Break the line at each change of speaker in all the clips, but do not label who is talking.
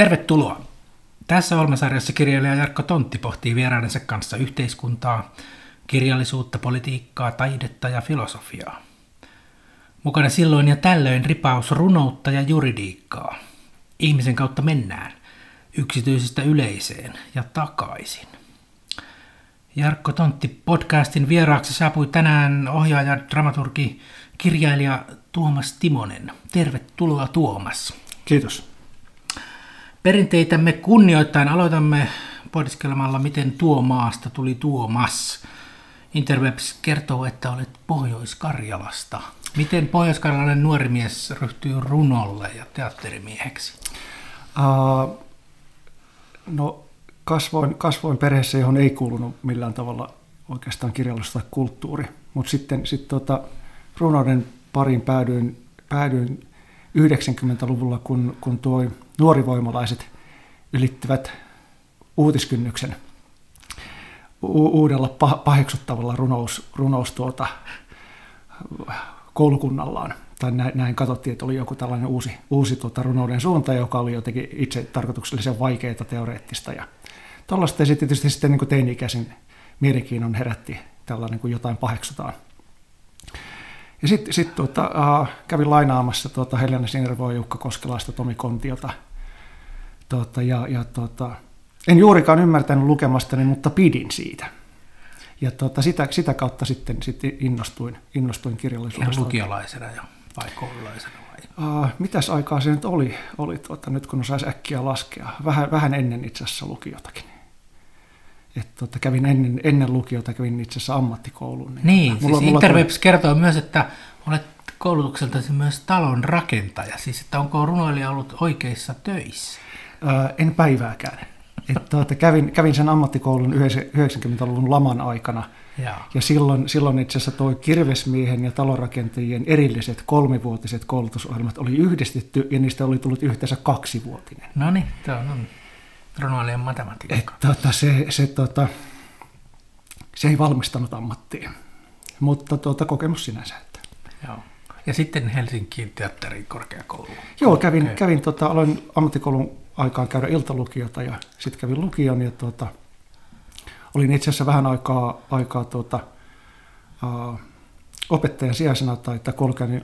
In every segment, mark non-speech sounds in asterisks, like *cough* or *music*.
Tervetuloa! Tässä ohjelmasarjassa kirjailija Jarkko Tontti pohtii vieraidensa kanssa yhteiskuntaa, kirjallisuutta, politiikkaa, taidetta ja filosofiaa. Mukana silloin ja tällöin ripaus runoutta ja juridiikkaa. Ihmisen kautta mennään, yksityisestä yleiseen ja takaisin. Jarkko Tontti podcastin vieraaksi saapui tänään ohjaaja, dramaturgi, kirjailija Tuomas Timonen. Tervetuloa Tuomas.
Kiitos.
Perinteitämme kunnioittain aloitamme pohdiskelemalla, miten tuo maasta tuli Tuomas. Interwebs kertoo, että olet Pohjois-Karjalasta. Miten pohjois-karjalainen nuori mies ryhtyy runolle ja teatterimieheksi?
Uh, no kasvoin, kasvoin perheessä, johon ei kuulunut millään tavalla oikeastaan kirjallisuus tai kulttuuri. Mutta sitten sit tota, runouden parin päädyin, päädyin 90-luvulla, kun, kun tuo nuorivoimalaiset ylittivät uutiskynnyksen u- uudella paheksuttavalla runous, runous tuota, koulukunnallaan. Tai näin, näin katsottiin, että oli joku tällainen uusi, uusi tuota runouden suunta, joka oli jotenkin itse tarkoituksellisen vaikeaa teoreettista. Ja tuollaista sitten tietysti sitten niin teini-ikäisen mielenkiinnon herätti tällainen, kun jotain paheksutaan. Ja sitten sit, tuota, uh, kävin lainaamassa tuota Helena Sinervoa, Jukka Koskelaista, Tomi Kontiota. Tuota, ja, ja tuota, en juurikaan ymmärtänyt lukemastani, mutta pidin siitä. Ja tuota, sitä, sitä kautta sitten, sitten innostuin, innostuin kirjallisuudesta.
Ihan lukiolaisena jo, vai koululaisena vai?
Uh, mitäs aikaa se nyt oli, oli tuota, nyt kun osaisi äkkiä laskea? Vähän, vähän ennen itse asiassa lukiotakin. Et tuota, kävin ennen, ennen lukiota, kävin itse asiassa ammattikoulun.
Niin, niin mulla, siis mulla Interwebs tuli... kertoo myös, että olet koulutukseltasi myös talon rakentaja. Siis että onko runoilija ollut oikeissa töissä?
Ää, en päivääkään. Et, tuota, kävin, kävin sen ammattikoulun 90-luvun laman aikana. Ja, ja silloin, silloin itse asiassa tuo kirvesmiehen ja talonrakentajien erilliset kolmivuotiset koulutusohjelmat oli yhdistetty ja niistä oli tullut yhteensä kaksivuotinen.
No niin, tämä on runoilijan matematiikka. Et,
tota, se, se, tota, se ei valmistanut ammattiin, mutta tuota, kokemus sinänsä. Että.
Joo. Ja sitten Helsingin teatterikorkeakoulu.
Joo, kävin, okay. kävin tota, aloin ammattikoulun aikaan käydä iltalukiota ja sitten kävin lukion ja tuota, olin itse asiassa vähän aikaa, aikaa tuota, uh, opettajan sijaisena tai, tai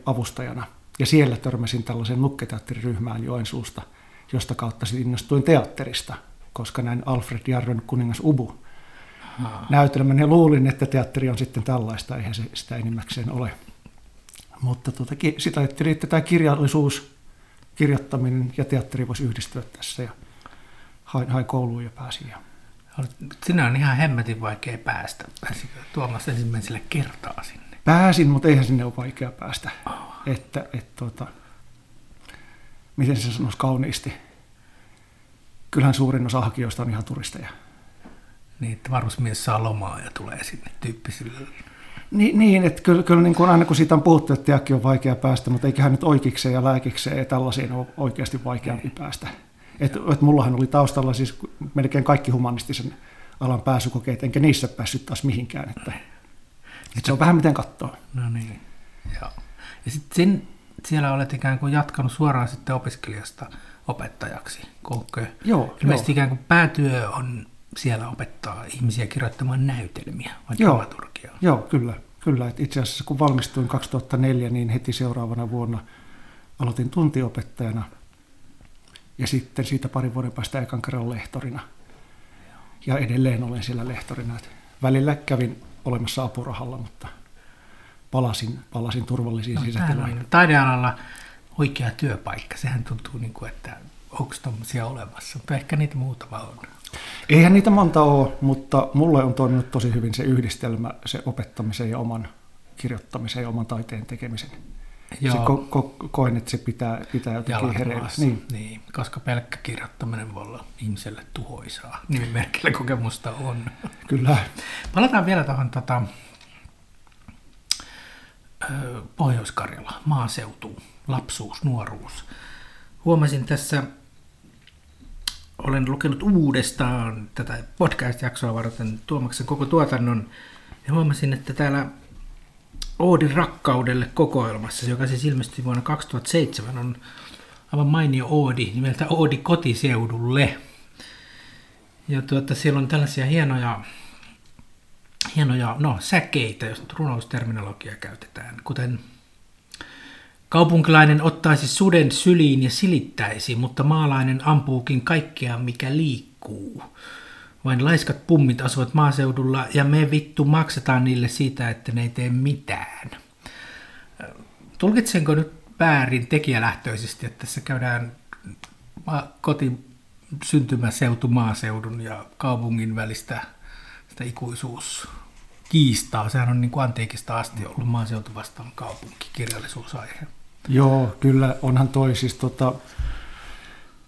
avustajana. Ja siellä törmäsin tällaisen nukketeatteriryhmään Joensuusta – josta kautta innostuin teatterista, koska näin Alfred Jarron kuningas Ubu näytelmän ja luulin, että teatteri on sitten tällaista, eihän se sitä enimmäkseen ole. Mutta tuota, sitä ajattelin, että tämä kirjallisuus, kirjoittaminen ja teatteri voisi yhdistyä tässä ja hain, hain kouluun ja pääsin. Ja...
Sinä on ihan hemmetin vaikea päästä. Pääsikö Tuomas ensimmäisellä kertaa sinne?
Pääsin, mutta eihän sinne ole vaikea päästä. Oh. Että, et, tuota, miten se sanoisi kauniisti, kyllähän suurin osa hakijoista on ihan turisteja.
Niin, että varusmies saa lomaa ja tulee sinne tyyppisille.
Niin, niin että kyllä, kyllä niin kuin aina kun siitä on puhuttu, että teakki on vaikea päästä, mutta eiköhän nyt oikeikseen ja lääkikseen ja tällaisiin ole oikeasti vaikeampi niin. päästä. Et, et mullahan oli taustalla siis melkein kaikki humanistisen alan pääsykokeet, enkä niissä päässyt taas mihinkään. Että, että se on vähän miten katsoo.
No niin, joo. Ja sitten siellä olet ikään kuin jatkanut suoraan sitten opiskelijasta opettajaksi. Koukko?
Joo.
Ilmeisesti joo. ikään kuin päätyö on siellä opettaa ihmisiä kirjoittamaan näytelmiä vai
joo, dramaturgiaa. Joo, kyllä. kyllä. Et itse asiassa kun valmistuin 2004, niin heti seuraavana vuonna aloitin tuntiopettajana ja sitten siitä parin vuoden päästä ekan kerran lehtorina. Ja edelleen olen siellä lehtorina. Et välillä kävin olemassa apurahalla, mutta palasin, palasin turvallisiin no, sisätiloihin.
Taidealalla oikea työpaikka, sehän tuntuu niin kuin, että onko tuommoisia olemassa, mutta ehkä niitä muutama on.
Eihän niitä monta ole, mutta mulle on toiminut tosi hyvin se yhdistelmä, se opettamisen ja oman kirjoittamisen ja oman taiteen tekemisen. Joo. Se ko- ko- koen, että se pitää, pitää jotenkin hereillä.
Niin. niin, koska pelkkä kirjoittaminen voi olla ihmiselle tuhoisaa. Nimimerkillä kokemusta on.
Kyllä.
Palataan vielä tuohon tota, Pohjois-Karjala, maaseutu, lapsuus, nuoruus. Huomasin tässä, olen lukenut uudestaan tätä podcast-jaksoa varten Tuomaksen koko tuotannon, ja huomasin, että täällä Oodin rakkaudelle kokoelmassa, joka siis ilmestyi vuonna 2007, on aivan mainio oodi nimeltä Oodi kotiseudulle. Ja tuota, siellä on tällaisia hienoja, hienoja no, säkeitä, jos runousterminologiaa käytetään, kuten Kaupunkilainen ottaisi suden syliin ja silittäisi, mutta maalainen ampuukin kaikkea, mikä liikkuu. Vain laiskat pummit asuvat maaseudulla ja me vittu maksetaan niille siitä, että ne ei tee mitään. Tulkitsenko nyt väärin tekijälähtöisesti, että tässä käydään koti syntymäseutu maaseudun ja kaupungin välistä sitä ikuisuus kiistaa. Sehän on niin kuin antiikista asti ollut maaseutu vastaan kaupunki kirjallisuusaihe.
Joo, kyllä onhan toi siis tota,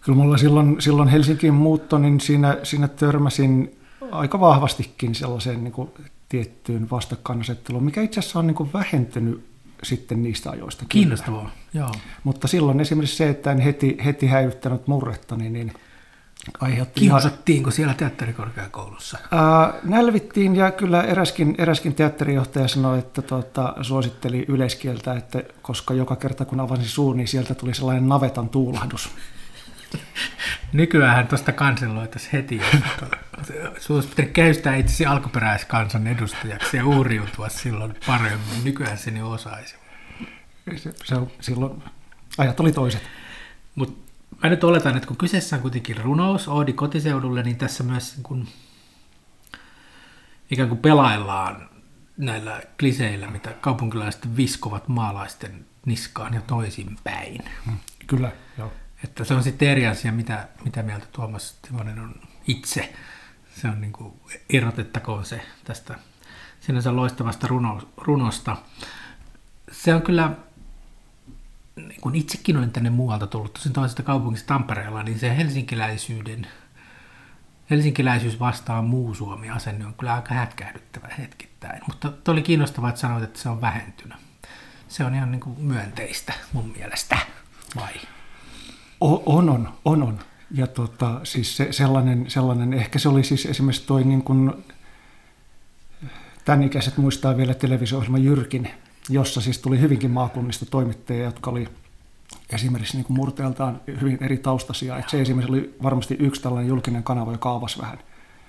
kyllä mulla silloin, silloin Helsinkiin muutto, niin siinä, siinä törmäsin aika vahvastikin sellaiseen niin kuin tiettyyn vastakkainasetteluun, mikä itse asiassa on niin kuin vähentynyt sitten niistä ajoista.
Kiinnostavaa, joo.
Mutta silloin esimerkiksi se, että en heti, heti häivyttänyt murretta, niin, niin
aiheutti Kiusattiinko siellä teatterikorkeakoulussa?
Ää, nälvittiin ja kyllä eräskin, eräskin teatterijohtaja sanoi, että tuota, suositteli yleiskieltä, että koska joka kerta kun avasin suun, niin sieltä tuli sellainen navetan tuulahdus.
Nykyään tuosta kanseloitaisiin heti. Suus pitäisi käystää itsesi alkuperäiskansan edustajaksi ja uuriutua silloin paremmin. Nykyään sen jo osaisi.
Se, se, silloin ajat oli toiset.
Mutta mä nyt oletan, että kun kyseessä on kuitenkin runous Oodi kotiseudulle, niin tässä myös niin kun, ikään kuin pelaillaan näillä kliseillä, mitä kaupunkilaiset viskovat maalaisten niskaan ja toisinpäin.
Hmm, kyllä, joo.
Että se on sitten eri asia, mitä, mitä mieltä Tuomas Timonen on itse. Se on niin kuin, irrotettakoon se tästä sinänsä loistavasta runo, runosta. Se on kyllä kun itsekin olen tänne muualta tullut, tosin toisesta kaupungista Tampereella, niin se helsinkiläisyyden, helsinkiläisyys vastaan muu Suomi asenne on kyllä aika hätkähdyttävä hetkittäin. Mutta oli kiinnostavaa, että sanoit, että se on vähentynyt. Se on ihan niin kuin myönteistä mun mielestä, vai?
On, on, on, on. Ja tota, siis se, sellainen, sellainen, ehkä se oli siis esimerkiksi toi niin kuin, tämän ikäiset muistaa vielä televisio-ohjelma Jyrkin jossa siis tuli hyvinkin maakunnista toimittajia, jotka oli esimerkiksi niin kuin murteeltaan hyvin eri taustaisia. Että se esimerkiksi oli varmasti yksi tällainen julkinen kanava, joka avasi vähän,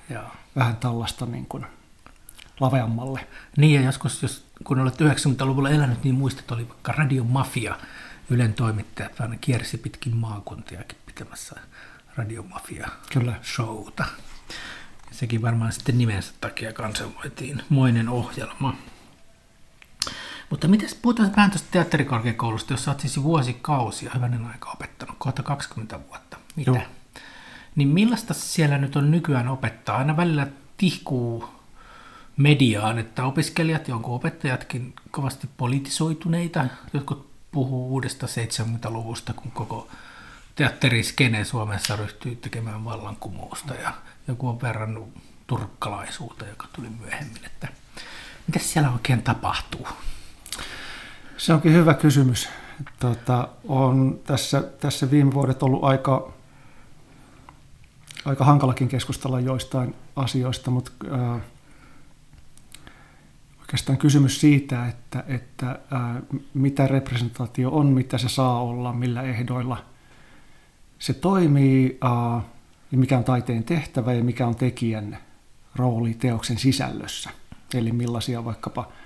Joo. vähän tällaista niin kuin laveammalle.
Niin ja joskus, jos, kun olet 90-luvulla elänyt, niin muistat, oli vaikka Radio Mafia, Ylen toimittajat aina kiersi pitkin maakuntiakin pitämässä Radio Mafia Kyllä. showta. Sekin varmaan sitten nimensä takia kanselmoitiin. Moinen ohjelma. Mutta miten puhutaan vähän tuosta teatterikorkeakoulusta, jos olet siis vuosikausia hyvänen aika opettanut, kohta 20 vuotta. Mitä? Joo. Niin millaista siellä nyt on nykyään opettaa? Aina välillä tihkuu mediaan, että opiskelijat, jonkun opettajatkin kovasti politisoituneita, jotkut puhuu uudesta 70-luvusta, kun koko teatteriskene Suomessa ryhtyy tekemään vallankumousta ja joku on verrannut turkkalaisuuteen, joka tuli myöhemmin, että mitä siellä oikein tapahtuu?
Se onkin hyvä kysymys. Tota, on tässä, tässä viime vuodet ollut aika, aika hankalakin keskustella joistain asioista, mutta ää, oikeastaan kysymys siitä, että, että ää, mitä representaatio on, mitä se saa olla, millä ehdoilla se toimii, ää, ja mikä on taiteen tehtävä ja mikä on tekijän rooli teoksen sisällössä. Eli millaisia vaikkapa –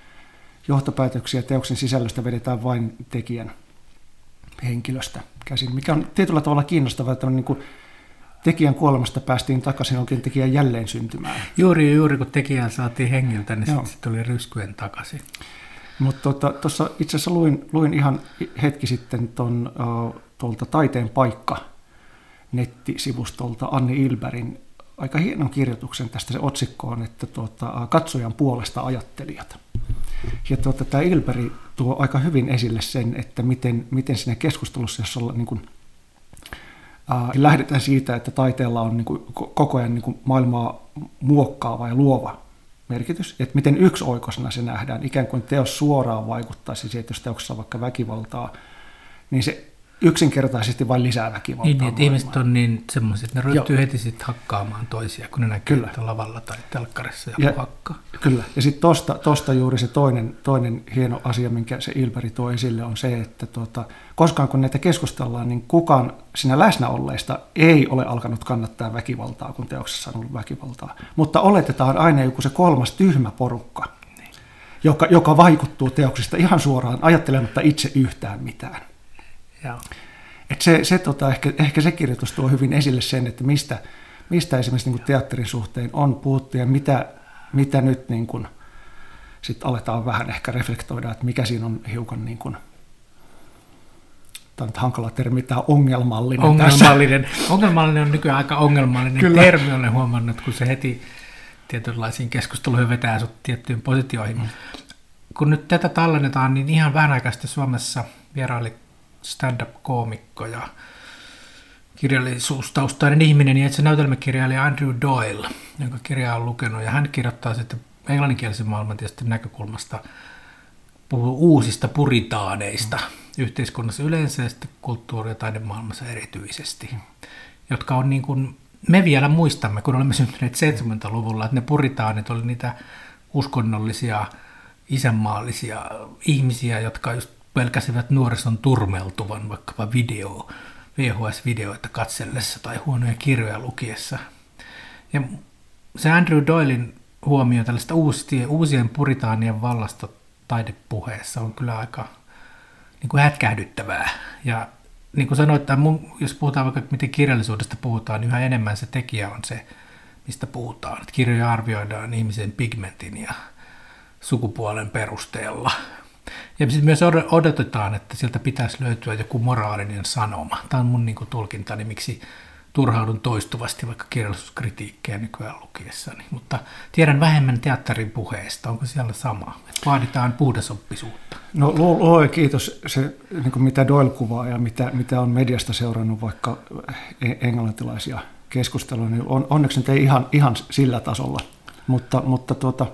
johtopäätöksiä teoksen sisällöstä vedetään vain tekijän henkilöstä käsin, mikä on tietyllä tavalla kiinnostavaa, että on niin kuin tekijän kuolemasta päästiin takaisin oikein tekijän jälleen syntymään.
Juuri juuri kun tekijän saatiin hengiltä, niin sitten sit tuli ryskyen takaisin.
Mutta tuossa tota, itse asiassa luin, luin ihan hetki sitten ton, uh, tuolta Taiteen paikka nettisivustolta Anni Ilberin aika hienon kirjoituksen tästä se otsikko on, että tuota, katsojan puolesta ajattelijat. Ja tuota, tämä Ilberi tuo aika hyvin esille sen, että miten, miten siinä keskustelussa, jos olla, niin kuin, äh, lähdetään siitä, että taiteella on niin kuin, koko ajan niin kuin maailmaa muokkaava ja luova merkitys, että miten yksi oikosena se nähdään, ikään kuin teos suoraan vaikuttaisi siihen, että jos teoksessa on vaikka väkivaltaa, niin se yksinkertaisesti vain lisää väkivaltaa.
Niin, että ihmiset on niin semmoiset, että ne ryhtyy heti sitten hakkaamaan toisia, kun ne näkyy Kyllä. lavalla tai telkkarissa ja, ja hakkaa.
Kyllä, ja sitten tosta, tosta juuri se toinen, toinen hieno asia, minkä se Ilperi tuo esille, on se, että tuota, koskaan kun näitä keskustellaan, niin kukaan siinä läsnäolleista ei ole alkanut kannattaa väkivaltaa, kun teoksessa on ollut väkivaltaa. Mutta oletetaan aina joku se kolmas tyhmä porukka, niin. joka, joka vaikuttuu teoksista ihan suoraan ajattelematta itse yhtään mitään.
Joo.
Et se, se tota, ehkä, ehkä se kirjoitus tuo hyvin esille sen, että mistä, mistä esimerkiksi niin kuin teatterin suhteen on puhuttu ja mitä, mitä nyt niin kuin, sit aletaan vähän ehkä reflektoida, että mikä siinä on hiukan niin kuin, tämä on hankala termi, tämä ongelmallinen.
Ongelmallinen, ongelmallinen on nykyään aika ongelmallinen Kyllä. termi, olen huomannut, kun se heti tietynlaisiin keskusteluihin vetää sut tiettyyn positioihin. Mm. Kun nyt tätä tallennetaan, niin ihan vähän aikaa sitten Suomessa vieraili stand-up-koomikko ja kirjallisuustaustainen ihminen ja itse näytelmäkirjailija Andrew Doyle, jonka kirjaa on lukenut. Ja hän kirjoittaa sitten englanninkielisen maailman tietysti näkökulmasta, puhuu uusista puritaaneista yhteiskunnassa yleensä ja sitten kulttuuri- ja taidemaailmassa erityisesti, jotka on niin kuin, me vielä muistamme, kun olemme syntyneet 70-luvulla, että ne puritaanit oli niitä uskonnollisia, isänmaallisia ihmisiä, jotka just pelkäsivät nuorison turmeltuvan vaikkapa video, VHS-videoita katsellessa tai huonoja kirjoja lukiessa. Ja se Andrew Doylin huomio tällaista uusien, uusien puritaanien vallasta taidepuheessa on kyllä aika niin kuin hätkähdyttävää. Ja niin kuin sanoit, että mun, jos puhutaan vaikka miten kirjallisuudesta puhutaan, niin yhä enemmän se tekijä on se, mistä puhutaan. Että kirjoja arvioidaan ihmisen pigmentin ja sukupuolen perusteella. Ja myös odotetaan, että sieltä pitäisi löytyä joku moraalinen sanoma. Tämä on mun niin kuin, tulkintani, miksi turhaudun toistuvasti vaikka kirjallisuuskritiikkejä nykyään lukiessani. Mutta tiedän vähemmän teatterin puheesta. Onko siellä sama? Että vaaditaan puhdasoppisuutta.
No luo kiitos. Se, niin kuin mitä Doyle kuvaa ja mitä, mitä on mediasta seurannut vaikka e-, englantilaisia keskusteluja, niin on, onneksi nyt ei ihan, ihan sillä tasolla. Mutta, mutta tuota,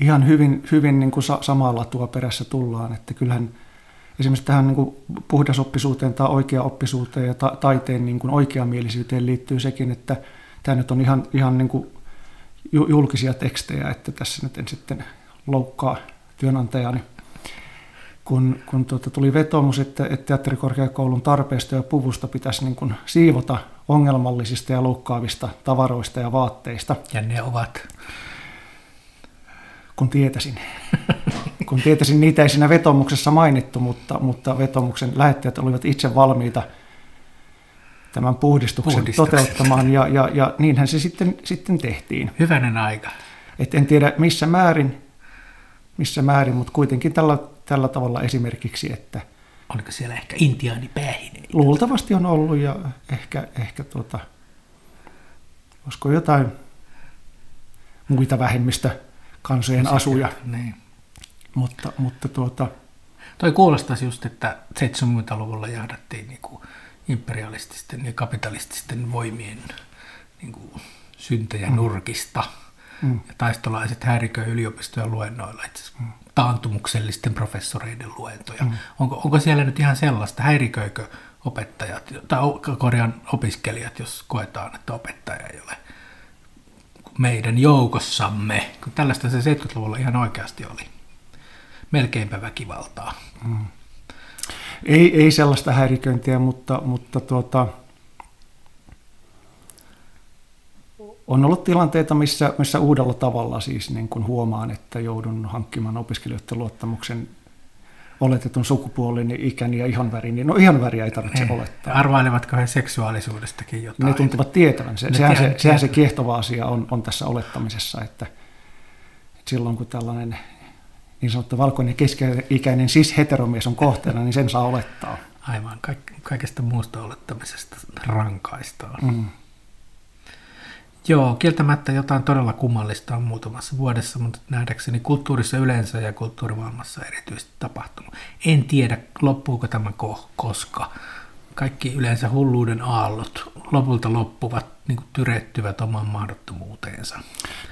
ihan hyvin, hyvin niin kuin samaa latua perässä tullaan, että kyllähän esimerkiksi tähän niin kuin puhdasoppisuuteen tai oikeaoppisuuteen ja ta- taiteen niin kuin oikeamielisyyteen liittyy sekin, että tämä nyt on ihan, ihan niin kuin julkisia tekstejä, että tässä nyt en sitten loukkaa työnantajani. Kun, kun tuota, tuli vetomus, että, että teatterikorkeakoulun tarpeesta ja puvusta pitäisi niin kuin siivota ongelmallisista ja loukkaavista tavaroista ja vaatteista.
Ja ne ovat
kun tietäisin. *laughs* kun tietäisin, niitä ei siinä vetomuksessa mainittu, mutta, mutta vetomuksen lähettäjät olivat itse valmiita tämän puhdistuksen, puhdistuksen. toteuttamaan, ja, ja, ja niinhän se sitten, sitten tehtiin.
Hyvänen aika.
Et en tiedä missä määrin, missä määrin, mutta kuitenkin tällä, tällä tavalla esimerkiksi, että...
Oliko siellä ehkä intiaanipäähineitä?
Luultavasti on ollut, ja ehkä, ehkä tuota, olisiko jotain muita vähemmistä kansojen asuja. Niin. Mutta, mutta tuota...
Toi kuulostaisi just, että 70-luvulla jahdattiin niin kuin imperialististen ja kapitalististen voimien niin kuin syntejä mm. nurkista. Mm. Ja taistolaiset häiriköi yliopistojen luennoilla itse mm. taantumuksellisten professoreiden luentoja. Mm. Onko, onko siellä nyt ihan sellaista, häiriköikö opettajat tai korjaan opiskelijat, jos koetaan, että opettaja ei ole meidän joukossamme, kun tällaista se 70-luvulla ihan oikeasti oli. Melkeinpä väkivaltaa. Mm.
Ei, ei sellaista häiriköintiä, mutta, mutta tuota, on ollut tilanteita, missä, missä uudella tavalla siis niin kuin huomaan, että joudun hankkimaan opiskelijoiden luottamuksen oletetun sukupuolin, ikän ja ihonvärin, niin no ihonväriä ei tarvitse ei. olettaa.
Arvailevatko he seksuaalisuudestakin jotain?
Ne tuntuvat tietävän. Se, sehän, se, sehän se kiehtova asia on, on tässä olettamisessa, että, että silloin kun tällainen niin sanottu valkoinen keski-ikäinen sis-heteromies on kohteena, niin sen saa olettaa.
Aivan, kaikesta muusta olettamisesta rankaistaan. Mm. Joo, kieltämättä jotain todella kummallista on muutamassa vuodessa, mutta nähdäkseni kulttuurissa yleensä ja kulttuurimaailmassa erityisesti tapahtunut. En tiedä, loppuuko tämä koska. Kaikki yleensä hulluuden aallot lopulta loppuvat, niin kuin tyrettyvät omaan mahdottomuuteensa.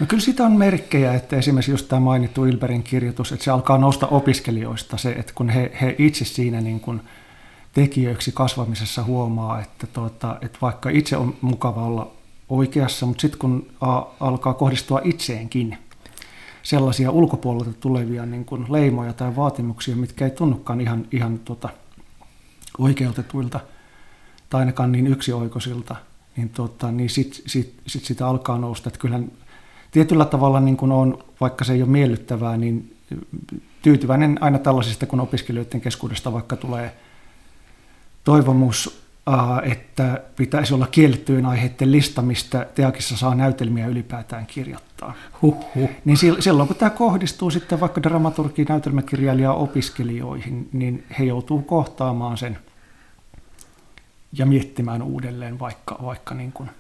No kyllä sitä on merkkejä, että esimerkiksi just tämä mainittu Ilberin kirjoitus, että se alkaa nousta opiskelijoista se, että kun he, he itse siinä niin kuin tekijöiksi kasvamisessa huomaa, että, tuota, että vaikka itse on mukava olla oikeassa, mutta sitten kun a, alkaa kohdistua itseenkin sellaisia ulkopuolelta tulevia niin kuin leimoja tai vaatimuksia, mitkä ei tunnukaan ihan, ihan tuota, oikeutetuilta tai ainakaan niin yksioikoisilta, niin, tuota, niin sitten sit, sit sitä alkaa nousta. Että kyllähän tietyllä tavalla niin kuin on, vaikka se ei ole miellyttävää, niin tyytyväinen aina tällaisista, kun opiskelijoiden keskuudesta vaikka tulee toivomus, että pitäisi olla kiellettyjen aiheiden lista, mistä teakissa saa näytelmiä ylipäätään kirjoittaa.
Huhhuh.
Niin silloin kun tämä kohdistuu sitten vaikka dramaturgiin, näytelmäkirjailija opiskelijoihin, niin he joutuu kohtaamaan sen ja miettimään uudelleen vaikka, vaikka niin kuin.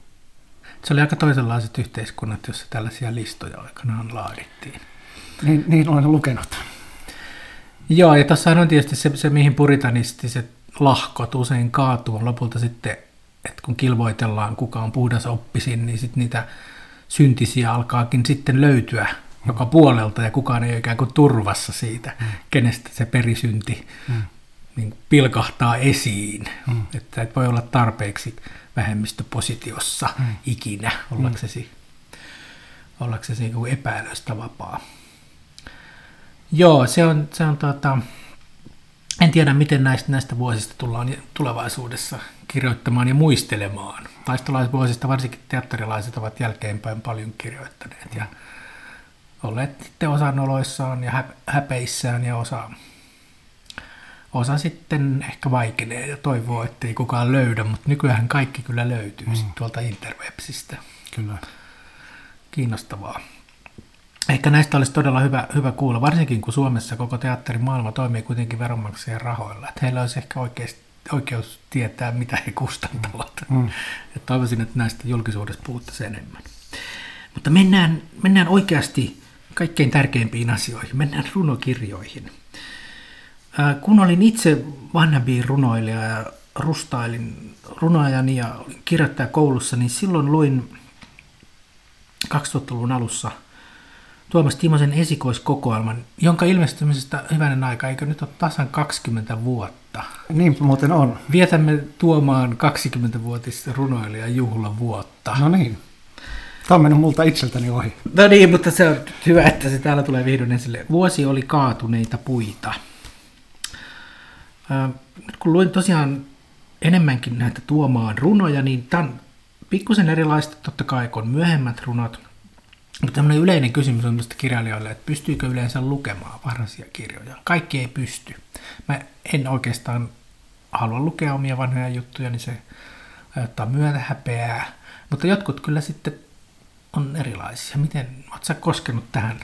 Se oli aika toisenlaiset yhteiskunnat, jossa tällaisia listoja aikanaan laadittiin.
Niin, niin olen lukenut.
Joo, ja tuossa on tietysti se, se mihin puritanistiset lahkot usein kaatuu, lopulta sitten, että kun kilvoitellaan, kuka on puhdas oppisin, niin sitten niitä syntisiä alkaakin sitten löytyä mm. joka puolelta, ja kukaan ei ole ikään kuin turvassa siitä, mm. kenestä se perisynti mm. niin pilkahtaa esiin. Mm. Että et voi olla tarpeeksi vähemmistöpositiossa mm. ikinä ollaksesi, mm. ollaksesi epäilystä vapaa. Joo, se on, se on tuota, en tiedä miten näistä, näistä vuosista tullaan tulevaisuudessa kirjoittamaan ja muistelemaan. Taistolaisvuosista varsinkin teatterilaiset ovat jälkeenpäin paljon kirjoittaneet ja olleet sitten osa noloissaan ja häpeissään ja osa, osa sitten ehkä vaikenee ja toivoo, ettei kukaan löydä, mutta nykyään kaikki kyllä löytyy mm. tuolta interwebsistä.
Kyllä.
Kiinnostavaa. Ehkä näistä olisi todella hyvä, hyvä kuulla, varsinkin kun Suomessa koko teatterimaailma toimii kuitenkin veronmaksajien rahoilla. Että heillä olisi ehkä oikeasti, oikeus tietää, mitä he kustantavat. Mm. Ja toivoisin, että näistä julkisuudessa puhuttaisiin enemmän. Mutta mennään, mennään oikeasti kaikkein tärkeimpiin asioihin. Mennään runokirjoihin. Kun olin itse vanhabiin runoilija ja rustailin runoajani ja kirjoittaja koulussa, niin silloin luin 2000-luvun alussa – Tuomas Timosen esikoiskokoelman, jonka ilmestymisestä hyvänen aika, eikö nyt ole tasan 20 vuotta?
Niin muuten on.
Vietämme Tuomaan 20-vuotista runoilijan juhla vuotta.
No niin. Tämä on mennyt multa itseltäni ohi.
No niin, mutta se on hyvä, että se täällä tulee vihdoin esille. Vuosi oli kaatuneita puita. Nyt kun luin tosiaan enemmänkin näitä Tuomaan runoja, niin tämä on pikkusen erilaista totta kai kuin myöhemmät runot – mutta tämmöinen yleinen kysymys on kirjailijoille, että pystyykö yleensä lukemaan varhaisia kirjoja? Kaikki ei pysty. Mä en oikeastaan halua lukea omia vanhoja juttuja, niin se aiheuttaa myötä häpeää. Mutta jotkut kyllä sitten on erilaisia. Miten, oletko sä koskenut tähän,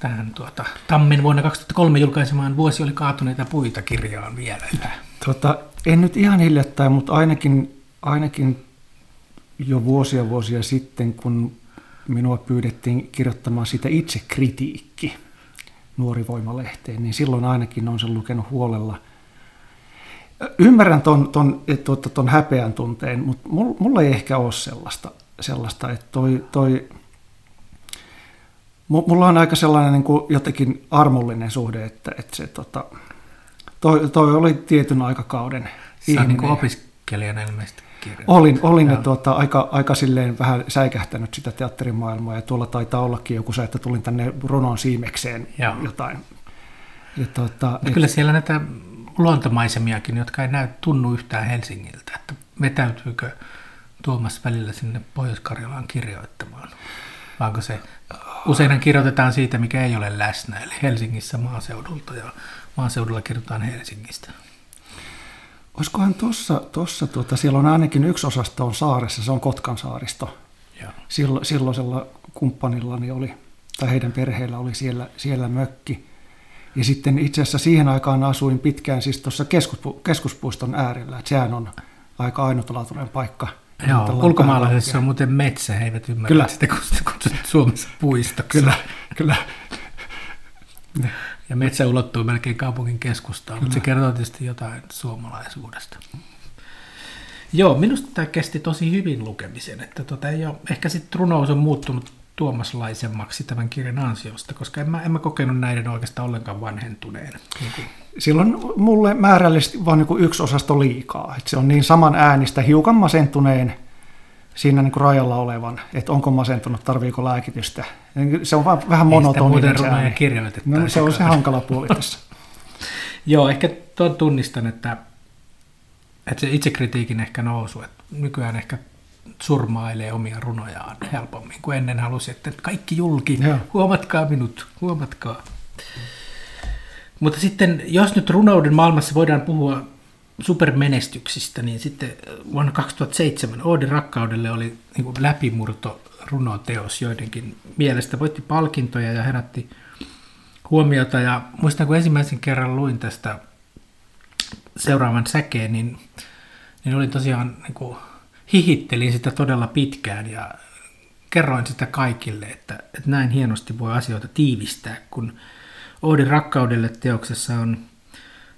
tähän tuota, Tammen vuonna 2003 julkaisemaan Vuosi oli kaatuneita puita kirjaan vielä yhä?
Tota, en nyt ihan hiljattain, mutta ainakin, ainakin jo vuosia vuosia sitten, kun minua pyydettiin kirjoittamaan sitä itse kritiikki Nuorivoimalehteen, niin silloin ainakin on sen lukenut huolella. Ymmärrän ton, ton, ton, ton häpeän tunteen, mutta mulla ei ehkä ole sellaista, sellaista että toi, toi, mulla on aika sellainen niin kuin jotenkin armollinen suhde, että, että se, tota, toi, toi oli tietyn aikakauden
Sä ihminen. Niin opiskelijana ilmeisesti kirjoittaa.
Olin, olin ja tuota, aika, aika silleen vähän säikähtänyt sitä teatterimaailmaa ja tuolla taitaa ollakin joku se, että tulin tänne runon siimekseen Joo. jotain.
Ja tuota, et... Kyllä siellä näitä luontomaisemiakin, jotka ei näy tunnu yhtään Helsingiltä, että vetäytyykö Tuomas välillä sinne Pohjois-Karjalaan kirjoittamaan. Vaanko se, useinhan kirjoitetaan siitä, mikä ei ole läsnä, eli Helsingissä maaseudulta ja maaseudulla kirjoitetaan Helsingistä.
Olisikohan tuossa, tossa, tuota, siellä on ainakin yksi osasto on saaressa, se on Kotkan saaristo. Sillo, silloisella kumppanillani oli, tai heidän perheellä oli siellä, siellä mökki. Ja sitten itse asiassa siihen aikaan asuin pitkään siis tuossa keskuspu, keskuspuiston äärellä, että sehän on aika ainutlaatuinen paikka.
Joo, ulkomaalaisessa on muuten metsä, he eivät ymmärrä kyllä. sitä, kun kutsut Suomessa puistoksi.
Kyllä, kyllä.
Ja metsä ulottuu melkein kaupungin keskustaan, mutta se kertoo tietysti jotain suomalaisuudesta. Joo, minusta tämä kesti tosi hyvin lukemisen, että tota ei ole, ehkä sitten runous on muuttunut tuomaslaisemmaksi tämän kirjan ansiosta, koska en mä, en mä kokenut näiden oikeastaan ollenkaan vanhentuneen. Niin kuin.
Silloin mulle määrällisesti vain niin yksi osasto liikaa. Että se on niin saman äänistä hiukan masentuneen siinä niin kuin rajalla olevan, että onko masentunut, tarviiko lääkitystä. Se on vaan vähän monotoninen
se ääni.
No, se on se hankala puoli *laughs* tässä.
Joo, ehkä tuon tunnistan, että, että se itsekritiikin ehkä nousu, että nykyään ehkä surmailee omia runojaan helpommin kuin ennen halusi, että kaikki julki, Joo. huomatkaa minut, huomatkaa. Mutta sitten, jos nyt runouden maailmassa voidaan puhua supermenestyksistä, niin sitten vuonna 2007 Oodi rakkaudelle oli niin läpimurto runoteos joidenkin mielestä. Voitti palkintoja ja herätti huomiota. Ja muistan, kun ensimmäisen kerran luin tästä seuraavan säkeen, niin, niin olin tosiaan niin kuin, hihittelin sitä todella pitkään ja kerroin sitä kaikille, että, että näin hienosti voi asioita tiivistää, kun Oodin rakkaudelle teoksessa on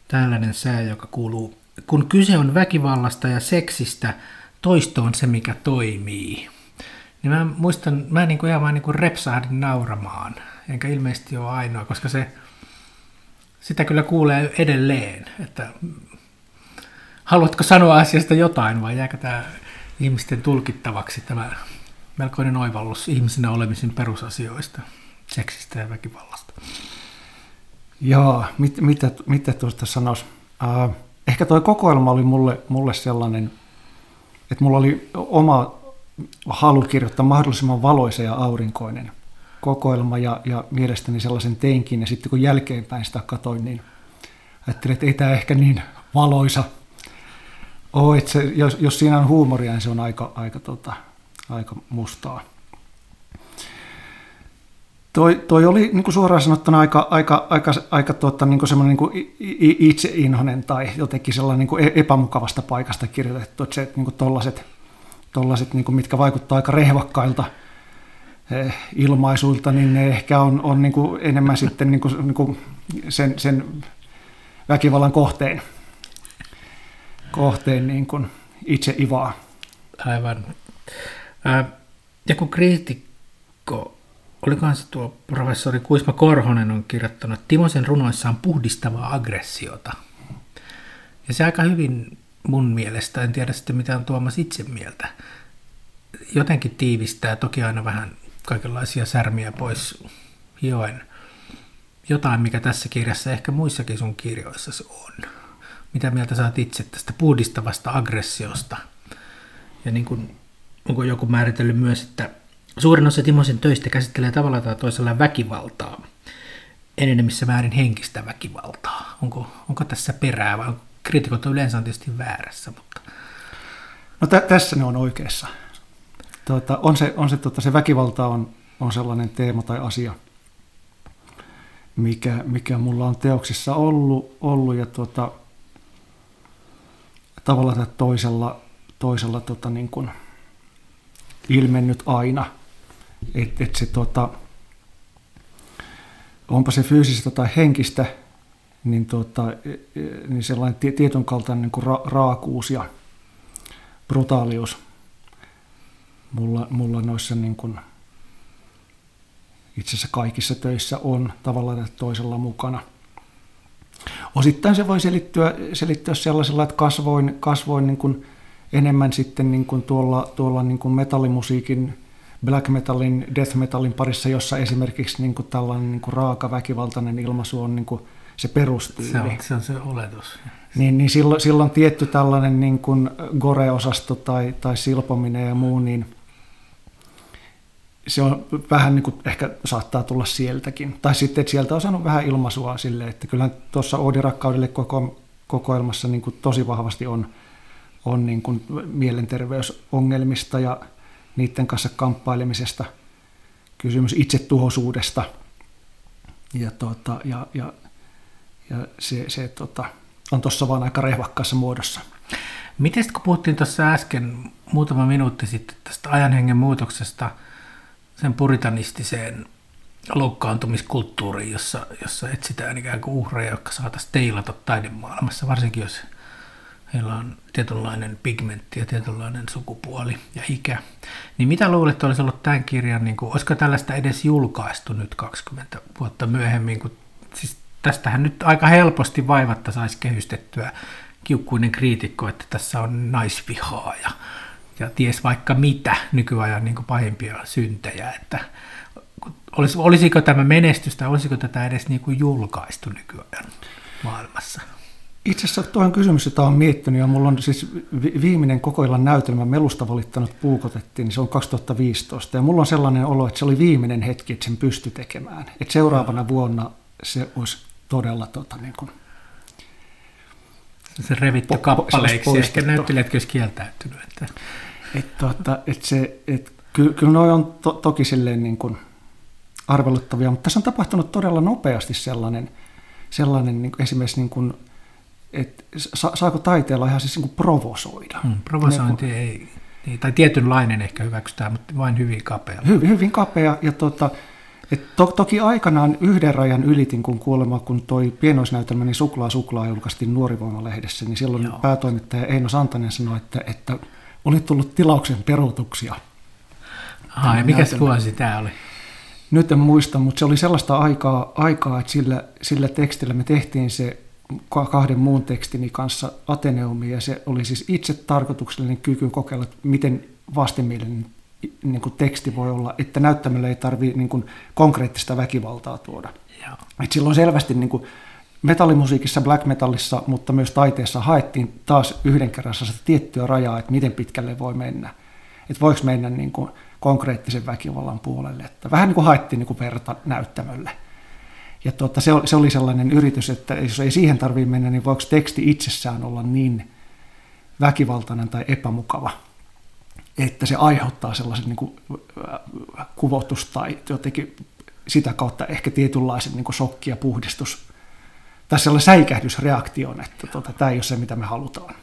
tällainen sää, joka kuuluu, kun kyse on väkivallasta ja seksistä, toisto on se, mikä toimii. Niin mä muistan, mä niin kuin ihan vaan niin kuin repsahdin nauramaan, enkä ilmeisesti ole ainoa, koska se, sitä kyllä kuulee edelleen, että haluatko sanoa asiasta jotain vai jääkö tämä ihmisten tulkittavaksi tämä melkoinen oivallus ihmisenä olemisen perusasioista, seksistä ja väkivallasta.
Joo, mit, mitä, mitä tuosta sanoisi? Uh, ehkä tuo kokoelma oli mulle, mulle sellainen, että mulla oli oma halu kirjoittaa mahdollisimman valoisa ja aurinkoinen kokoelma ja, ja mielestäni sellaisen teinkin. Ja sitten kun jälkeenpäin sitä katoin, niin ajattelin, että ei tämä ehkä niin valoisa Oh, että se, jos, jos siinä on huumoria, niin se on aika, aika, tota, aika mustaa. Toi, toi oli niin kuin suoraan sanottuna aika, aika, aika, aika tuota, niin kuin semmoinen niin itseinhonen tai jotenkin sellainen niin kuin e-, epämukavasta paikasta kirjoitettu. Että se, niin kuin tollaset, tollaset, niin kuin mitkä vaikuttaa aika rehvakkailta eh, ilmaisuilta, niin ne ehkä on, on niin kuin enemmän sitten niin kuin, niin kuin sen, sen väkivallan kohteen kohteen niin kuin itse ivaa.
Aivan. Ää, ja kun kriitikko, olikohan se tuo professori Kuisma Korhonen on kirjoittanut, että Timosen runoissa on puhdistavaa aggressiota. Ja se aika hyvin mun mielestä, en tiedä sitten mitä on Tuomas itse mieltä, jotenkin tiivistää, toki aina vähän kaikenlaisia särmiä pois hioen. Jotain, mikä tässä kirjassa ehkä muissakin sun kirjoissa on. Mitä mieltä saat itse tästä puhdistavasta aggressiosta? Ja niin kuin, onko joku määritellyt myös, että suurin osa Timosen töistä käsittelee tavalla tai toisella väkivaltaa, enemmissä määrin henkistä väkivaltaa. Onko, onko tässä perää vai kriitikot yleensä tietysti väärässä? Mutta...
No tä- tässä ne on oikeassa. Tuota, on se, on se, tuota, se väkivalta on, on sellainen teema tai asia, mikä, mikä mulla on teoksissa ollut, ollut ja tuota, tavalla tai toisella, toisella tota, niin kuin ilmennyt aina. Että et se, tota, onpa se fyysistä tai henkistä, niin, tota, e, e, niin sellainen tietyn kaltainen niin kuin ra- raakuus ja brutaalius mulla, mulla noissa niin kuin, itse asiassa kaikissa töissä on tavalla tai toisella mukana – Osittain se voi selittyä, selittyä sellaisella, että kasvoin, kasvoin niin kuin enemmän sitten niin kuin tuolla, tuolla niin kuin metallimusiikin, black metalin, death metalin parissa, jossa esimerkiksi niin kuin tällainen niin kuin raaka väkivaltainen ilmaisu on niin kuin se perustyyli.
Se on se, on se oletus.
Niin, niin silloin, silloin tietty tällainen niin kuin gore-osasto tai, tai silpominen ja muu, niin – se on vähän niin kuin ehkä saattaa tulla sieltäkin. Tai sitten, että sieltä on saanut vähän ilmaisua sille, että kyllä tuossa Oodi rakkaudelle koko, kokoelmassa niin kuin tosi vahvasti on, on niin kuin mielenterveysongelmista ja niiden kanssa kamppailemisesta, kysymys itsetuhoisuudesta ja, tuota, ja, ja, ja se, se tuota, on tuossa vaan aika rehvakkaassa muodossa.
Miten kun puhuttiin tuossa äsken muutama minuutti sitten tästä ajanhengen muutoksesta – sen puritanistiseen loukkaantumiskulttuuriin, jossa, jossa etsitään ikään kuin uhreja, jotka saataisiin teilata taidemaailmassa, varsinkin jos heillä on tietynlainen pigmentti ja tietynlainen sukupuoli ja ikä. Niin mitä luulet, olisi ollut tämän kirjan, niin kuin, olisiko tällaista edes julkaistu nyt 20 vuotta myöhemmin, kun siis tästähän nyt aika helposti vaivatta saisi kehystettyä kiukkuinen kriitikko, että tässä on naisvihaa ja, ja ties vaikka mitä nykyajan niin pahimpia syntejä, että olis, olisiko tämä menestystä, olisiko tätä edes niin kuin julkaistu nykyajan maailmassa?
Itse asiassa tuo on kysymys, jota olen miettinyt, ja mulla on siis viimeinen kokoillan näytelmä Melusta valittanut puukotettiin, niin se on 2015, ja mulla on sellainen olo, että se oli viimeinen hetki, että sen pystyi tekemään. Että seuraavana vuonna se olisi todella tota, niin kuin,
se revitty po- kappaleiksi, ehkä näyttelijätkö olisi kieltäytynyt. Että...
Et, tota, et se, et, kyllä, kyllä noi on to, toki silleen niin kuin arveluttavia, mutta tässä on tapahtunut todella nopeasti sellainen, sellainen niin kuin esimerkiksi, niin kuin, että saako taiteella ihan siis niin kuin provosoida.
Hmm, provosointi niin, ei, ei, tai tietynlainen ehkä hyväksytään, mutta vain hyvin kapea.
Hyvin, hyvin kapea, ja tota, et to, toki aikanaan yhden rajan ylitin, kun kuolema, kun toi pienoisnäytelmä, niin Suklaa Suklaa julkaistiin Nuorivoima-lehdessä, niin silloin Joo. päätoimittaja Eino Santanen sanoi, että, että oli tullut tilauksen peruutuksia.
Ai, mikä vuosi tämä oli?
Nyt en muista, mutta se oli sellaista aikaa, aikaa että sillä, sillä tekstillä me tehtiin se kahden muun tekstini kanssa Ateneumi, ja se oli siis itse tarkoituksellinen kyky kokeilla, että miten vastenmielinen niin kuin teksti voi olla, että näyttämällä ei tarvitse niin konkreettista väkivaltaa tuoda. Joo. Et silloin selvästi niin kuin metallimusiikissa, black metallissa, mutta myös taiteessa haettiin taas yhden kerran sitä tiettyä rajaa, että miten pitkälle voi mennä. Että voiko mennä niin kuin konkreettisen väkivallan puolelle. Että vähän niin kuin haettiin niin kuin verta näyttämölle. Ja tuota, se, oli, se oli sellainen yritys, että jos ei siihen tarvitse mennä, niin voiko teksti itsessään olla niin väkivaltainen tai epämukava, että se aiheuttaa sellaisen niin kuin, äh, kuvotus tai jotenkin sitä kautta ehkä tietynlaisen niin kuin shokki ja puhdistus tai sellainen säikähdysreaktion, että tuota, tämä ei ole se, mitä me halutaan.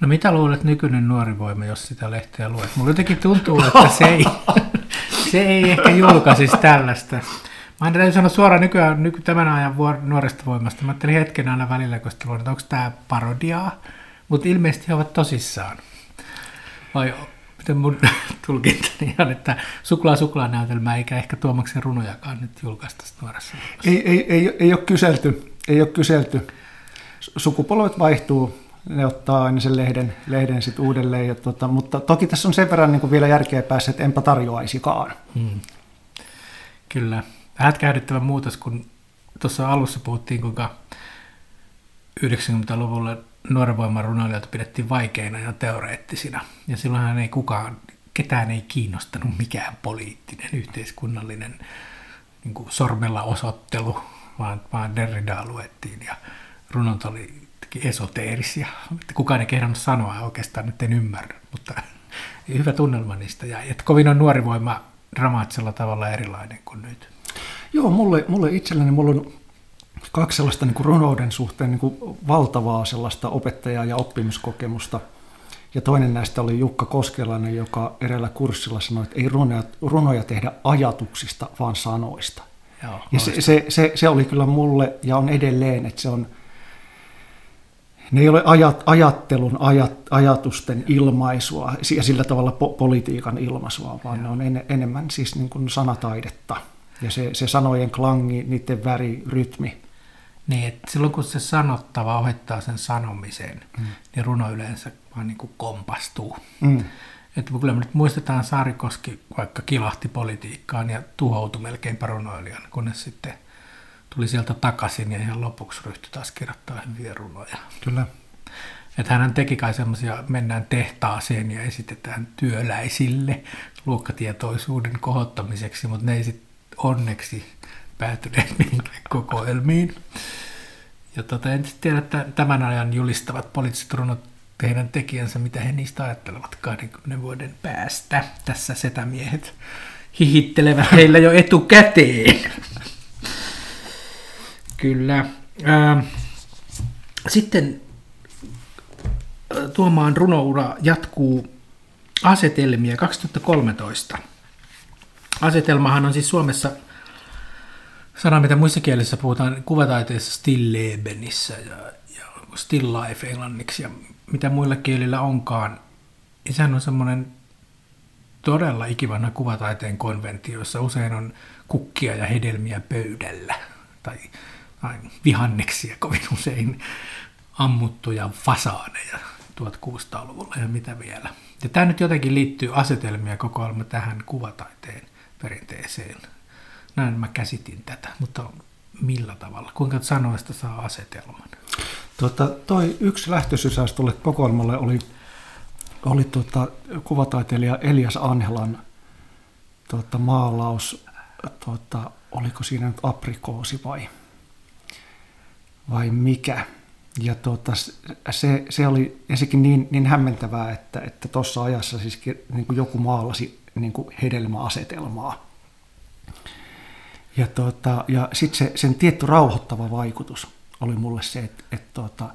No mitä luulet nykyinen nuori voima, jos sitä lehteä luet? Mulla jotenkin tuntuu, että se ei, *laughs* se ei ehkä julkaisisi tällaista. Mä en sanoa suoraan nykyään, nyky, tämän ajan nuoresta voimasta. Mä ajattelin hetken aina välillä, kun sitä että onko tämä parodiaa, mutta ilmeisesti he ovat tosissaan. Vai miten mun *laughs* tulkintani on, että suklaa suklaa näytelmää eikä ehkä Tuomaksen runojakaan nyt julkaista nuoressa.
Ei, ei, ei, ei ole kyselty, ei ole kyselty. Sukupolvet vaihtuu, ne ottaa aina sen lehden, lehden sit uudelleen. Ja tota, mutta toki tässä on sen verran niin vielä järkeä päässä, että enpä tarjoaisikaan. Hmm.
Kyllä. Hätkähdyttävä muutos, kun tuossa alussa puhuttiin, kuinka 90-luvulla nuoren voiman runoilijoita pidettiin vaikeina ja teoreettisina. Ja silloinhan ei kukaan, ketään ei kiinnostanut mikään poliittinen, yhteiskunnallinen niin kuin sormella osoittelu, vaan, vaan Derridaa luettiin ja runot oli esoteerisia. Kukaan ei kehdannut sanoa oikeastaan, että en ymmärrä, mutta *laughs* hyvä tunnelma niistä jäi. Että kovin on nuori voima dramaattisella tavalla erilainen kuin nyt.
Joo, mulle, mulle itselleni mulla on kaksi sellaista niin kuin runouden suhteen niin kuin valtavaa sellaista opettajaa ja oppimiskokemusta. Ja toinen näistä oli Jukka Koskelainen, joka erällä kurssilla sanoi, että ei runoja, runoja tehdä ajatuksista, vaan sanoista. Joo, ja se, se, se, se oli kyllä mulle ja on edelleen, että se on, ne ei ole ajat, ajattelun, ajat, ajatusten ilmaisua ja sillä tavalla po, politiikan ilmaisua, vaan Joo. ne on en, enemmän siis niin kuin sanataidetta. Ja se, se sanojen klangi, niiden väri, rytmi,
niin, että silloin kun se sanottava ohittaa sen sanomisen, mm. niin runo yleensä vaan niin kuin kompastuu. Mm. Että kyllä me nyt muistetaan Saarikoski vaikka kilahti politiikkaan ja tuhoutui melkein runoilijan, kunnes sitten tuli sieltä takaisin ja ihan lopuksi ryhtyi taas kirjoittaa hyviä runoja.
Kyllä.
Että hän teki kai semmoisia, mennään tehtaaseen ja esitetään työläisille luokkatietoisuuden kohottamiseksi, mutta ne ei sitten onneksi päätyneet *laughs* mihinkään kokoelmiin. Ja tota, en tiedä, että tämän ajan julistavat poliittiset runot heidän tekijänsä, mitä he niistä ajattelevat 20 vuoden päästä. Tässä setämiehet hihittelevät *laughs* heillä jo etukäteen. Kyllä. Ähm, sitten äh, Tuomaan runoura jatkuu asetelmia 2013. Asetelmahan on siis Suomessa – sana, mitä muissa kielissä puhutaan kuvataiteessa stillebenissä ja, ja still life englanniksi ja mitä muilla kielillä onkaan, niin sehän on semmoinen todella ikivanha kuvataiteen konventio, jossa usein on kukkia ja hedelmiä pöydällä. Tai, tai vihanneksia kovin usein ammuttuja fasaaneja 1600-luvulla ja mitä vielä. Ja tämä nyt jotenkin liittyy asetelmia kokoelma tähän kuvataiteen perinteeseen. Näin mä käsitin tätä, mutta millä tavalla? Kuinka sanoista saa asetelman?
Tota, toi yksi lähtösysäys tuolle kokoelmalle oli, oli tota, kuvataiteilija Elias Anhelan tota, maalaus, tota, oliko siinä nyt aprikoosi vai, vai mikä. Ja tota, se, se oli ensinnäkin niin, niin hämmentävää, että tuossa että ajassa siis niin joku maalasi niin kuin hedelmäasetelmaa. Ja, tota, ja sitten se, sen tietty rauhoittava vaikutus oli mulle se, että, että, tota,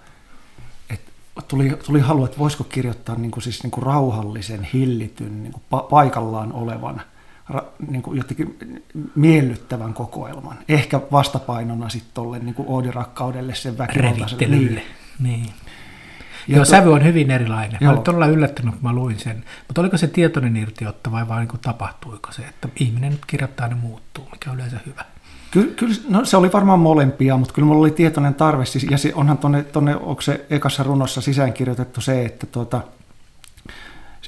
että tuli, tuli halu, että voisiko kirjoittaa niin kuin, siis niin kuin rauhallisen, hillityn, niin kuin pa- paikallaan olevan, ra, niin kuin jotenkin miellyttävän kokoelman. Ehkä vastapainona sitten tuolle niin oodirakkaudelle sen väkivaltaiselle.
Niin. niin. Ja Joo, to... sävy on hyvin erilainen. Joo. Mä olin todella yllättynyt, kun mä luin sen. Mutta oliko se tietoinen irtiotto vai vaan niin tapahtuiko se, että ihminen nyt kirjoittaa ja muuttuu, mikä on yleensä hyvä?
Kyllä, kyllä no, se oli varmaan molempia, mutta kyllä mulla oli tietoinen tarve. Siis, ja se, onhan tuonne, tonne, onko se ekassa runossa sisäänkirjoitettu se, että tuota,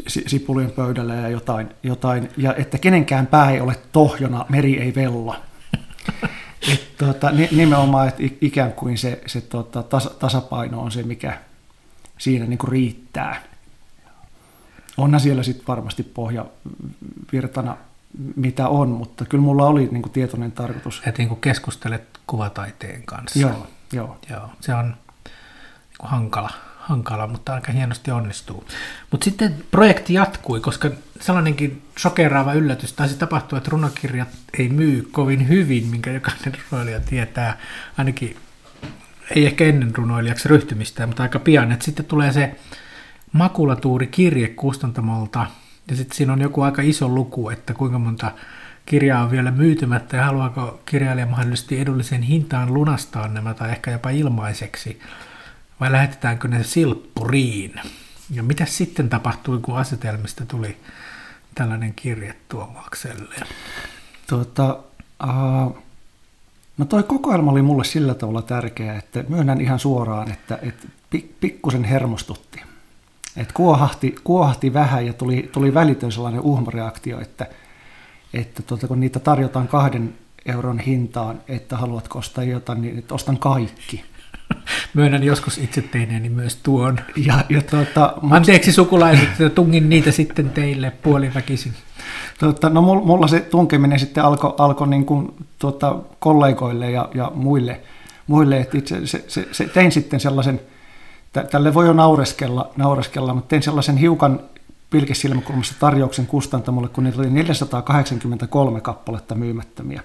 sipulien pöydällä ja jotain, jotain, ja että kenenkään pää ei ole tohjona, meri ei vella. *laughs* Et, tuota, nimenomaan, että ikään kuin se, se tuota, tas, tasapaino on se, mikä siinä niin kuin riittää. Onhan siellä sitten varmasti pohja virtana mitä on, mutta kyllä mulla oli niin kuin tietoinen tarkoitus.
Että niin keskustelet kuvataiteen kanssa.
Joo, joo.
joo se on niin kuin hankala, hankala, mutta aika hienosti onnistuu. Mutta sitten projekti jatkui, koska sellainenkin shokeraava yllätys taisi tapahtua, että runokirjat ei myy kovin hyvin, minkä jokainen runoilija tietää, ainakin ei ehkä ennen runoilijaksi ryhtymistä, mutta aika pian, että sitten tulee se makulatuurikirje kustantamolta – ja sitten siinä on joku aika iso luku, että kuinka monta kirjaa on vielä myytymättä ja haluaako kirjailija mahdollisesti edullisen hintaan lunastaa nämä tai ehkä jopa ilmaiseksi. Vai lähetetäänkö ne silppuriin? Ja mitä sitten tapahtui, kun asetelmista tuli tällainen kirje Tuomakselle?
Tuota, uh, no toi kokoelma oli mulle sillä tavalla tärkeä, että myönnän ihan suoraan, että, että pikkusen hermostutti. Et kuohahti, kuohahti vähän ja tuli, tuli välitön sellainen uhmareaktio, että, että tuota, kun niitä tarjotaan kahden euron hintaan, että haluatko ostaa jotain, niin että ostan kaikki.
Myönnän joskus itse teineeni myös tuon.
Ja, ja tuota,
Anteeksi sukulaiset, tungin niitä sitten teille puoliväkisin.
Tuota, no mulla se tunkeminen sitten alkoi alko niin kuin, tuota, kollegoille ja, ja muille, muille että itse se, se, se, tein sitten sellaisen – tälle voi jo naureskella, naureskella mutta tein sellaisen hiukan pilkesilmäkulmassa tarjouksen kustantamolle, kun niitä oli 483 kappaletta myymättömiä.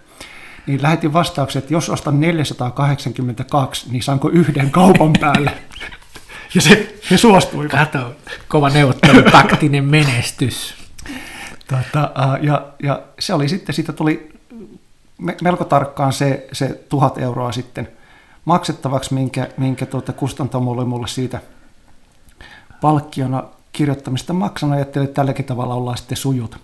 Niin lähetin vastauksen, että jos ostan 482, niin saanko yhden kaupan päälle? *laughs* Ja se, se suostui.
Kato, kova neuvottelu, taktinen menestys.
Tota, ja, ja se oli sitten, siitä tuli melko tarkkaan se, se tuhat euroa sitten maksettavaksi, minkä, minkä tuota kustantamo oli mulle siitä palkkiona kirjoittamista maksanut. Ajattelin, että tälläkin tavalla ollaan sitten sujut.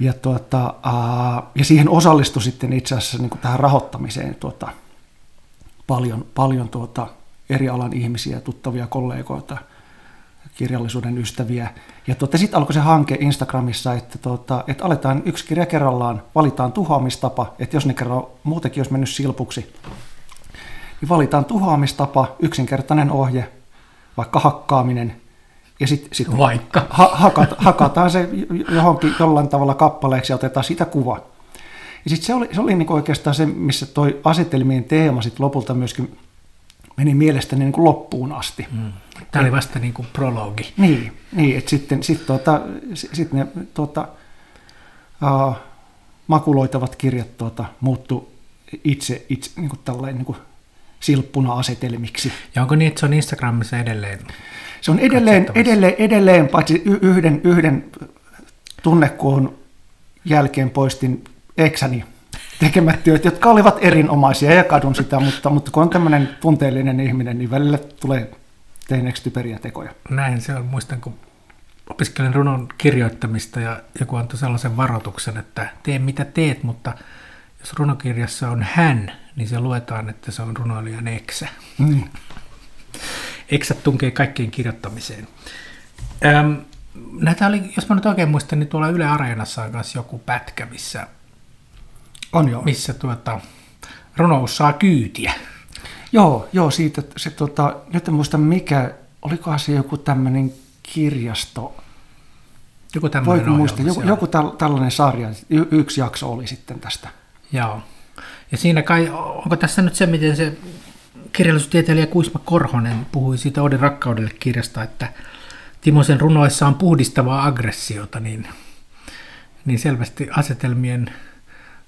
Ja, tuota, aa, ja siihen osallistui sitten itse asiassa niin kuin tähän rahoittamiseen tuota, paljon, paljon tuota, eri alan ihmisiä, tuttavia kollegoita, kirjallisuuden ystäviä. Ja tuota, sitten alkoi se hanke Instagramissa, että, tuota, että aletaan yksi kirja kerrallaan, valitaan tuhoamistapa, että jos ne kerran muutenkin olisi mennyt silpuksi, niin valitaan tuhoamistapa, yksinkertainen ohje, vaikka hakkaaminen, ja sitten sit
vaikka.
Ha, hakat, hakataan se johonkin jollain tavalla kappaleeksi ja otetaan sitä kuva. Ja sitten se oli, se oli niinku oikeastaan se, missä toi asetelmien teema sit lopulta myöskin meni mielestäni niin kuin loppuun asti. Mm.
Tämä oli vasta niin kuin prologi.
Niin, niin että sitten sit tuota, sit ne tuota, uh, makuloitavat kirjat tuota, muuttu itse, itse niin kuin tällainen niin kuin silppuna asetelmiksi.
Ja onko niin, että se on Instagramissa edelleen?
Se on edelleen, edelleen, edelleen paitsi yhden, yhden tunnekuun jälkeen poistin eksäni tekemät työt, jotka olivat erinomaisia ja kadun sitä, mutta, mutta kun on tämmöinen tunteellinen ihminen, niin välillä tulee tehneeksi typeriä tekoja.
Näin se on. Muistan, kun opiskelin runon kirjoittamista ja joku antoi sellaisen varoituksen, että tee mitä teet, mutta jos runokirjassa on hän, niin se luetaan, että se on runoilijan eksä.
Mm.
Eksät tunkee kaikkeen kirjoittamiseen. Öm, näitä oli, jos mä nyt oikein muistan, niin tuolla Yle Areenassa on myös joku pätkä, missä,
On joo.
missä tuota, runous saa kyytiä.
Joo, joo, siitä se tota, nyt en muista mikä, olikohan se joku tämmöinen kirjasto,
Joku tämmöinen
voiko muistaa, joku, joku täl, tällainen sarja, y- yksi jakso oli sitten tästä.
Joo. Ja siinä kai, onko tässä nyt se, miten se kirjallisuustieteilijä Kuisma Korhonen puhui siitä Odin rakkaudelle kirjasta, että Timosen runoissa on puhdistavaa aggressiota, niin, niin selvästi asetelmien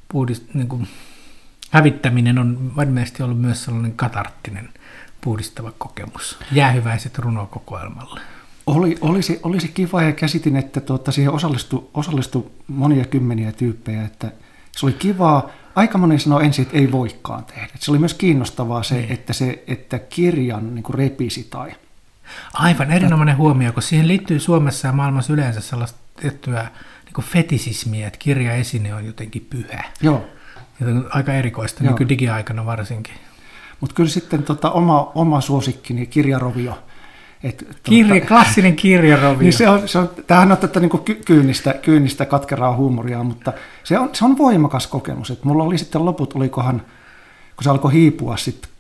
puhdist, niin kuin, hävittäminen on varmasti ollut myös sellainen katarttinen puhdistava kokemus. Jäähyväiset runokokoelmalle.
Oli, olisi, olisi kiva ja käsitin, että tuota, siihen osallistui, osallistui monia kymmeniä tyyppejä, että se oli kivaa. Aika moni sanoi ensin, että ei voikaan tehdä. Se oli myös kiinnostavaa se,
Niin.
että, se että kirjan niin kuin repisi tai...
Aivan erinomainen huomio, kun siihen liittyy Suomessa ja maailmassa yleensä sellaista tiettyä niin kuin fetisismiä, että kirjaesine on jotenkin pyhä.
Joo,
on aika erikoista,
Joo.
nykydigiaikana varsinkin.
mutta kyllä sitten tota, oma, oma suosikkini, kirjarovio. Et, tuota,
Kirja, klassinen kirjarovio.
Niin se on, se on, tämähän on tätä niin kuin kyynistä, kyynistä katkeraa huumoria, mutta se on, se on voimakas kokemus. Et mulla oli sitten loput, olikohan, kun se alkoi hiipua sitten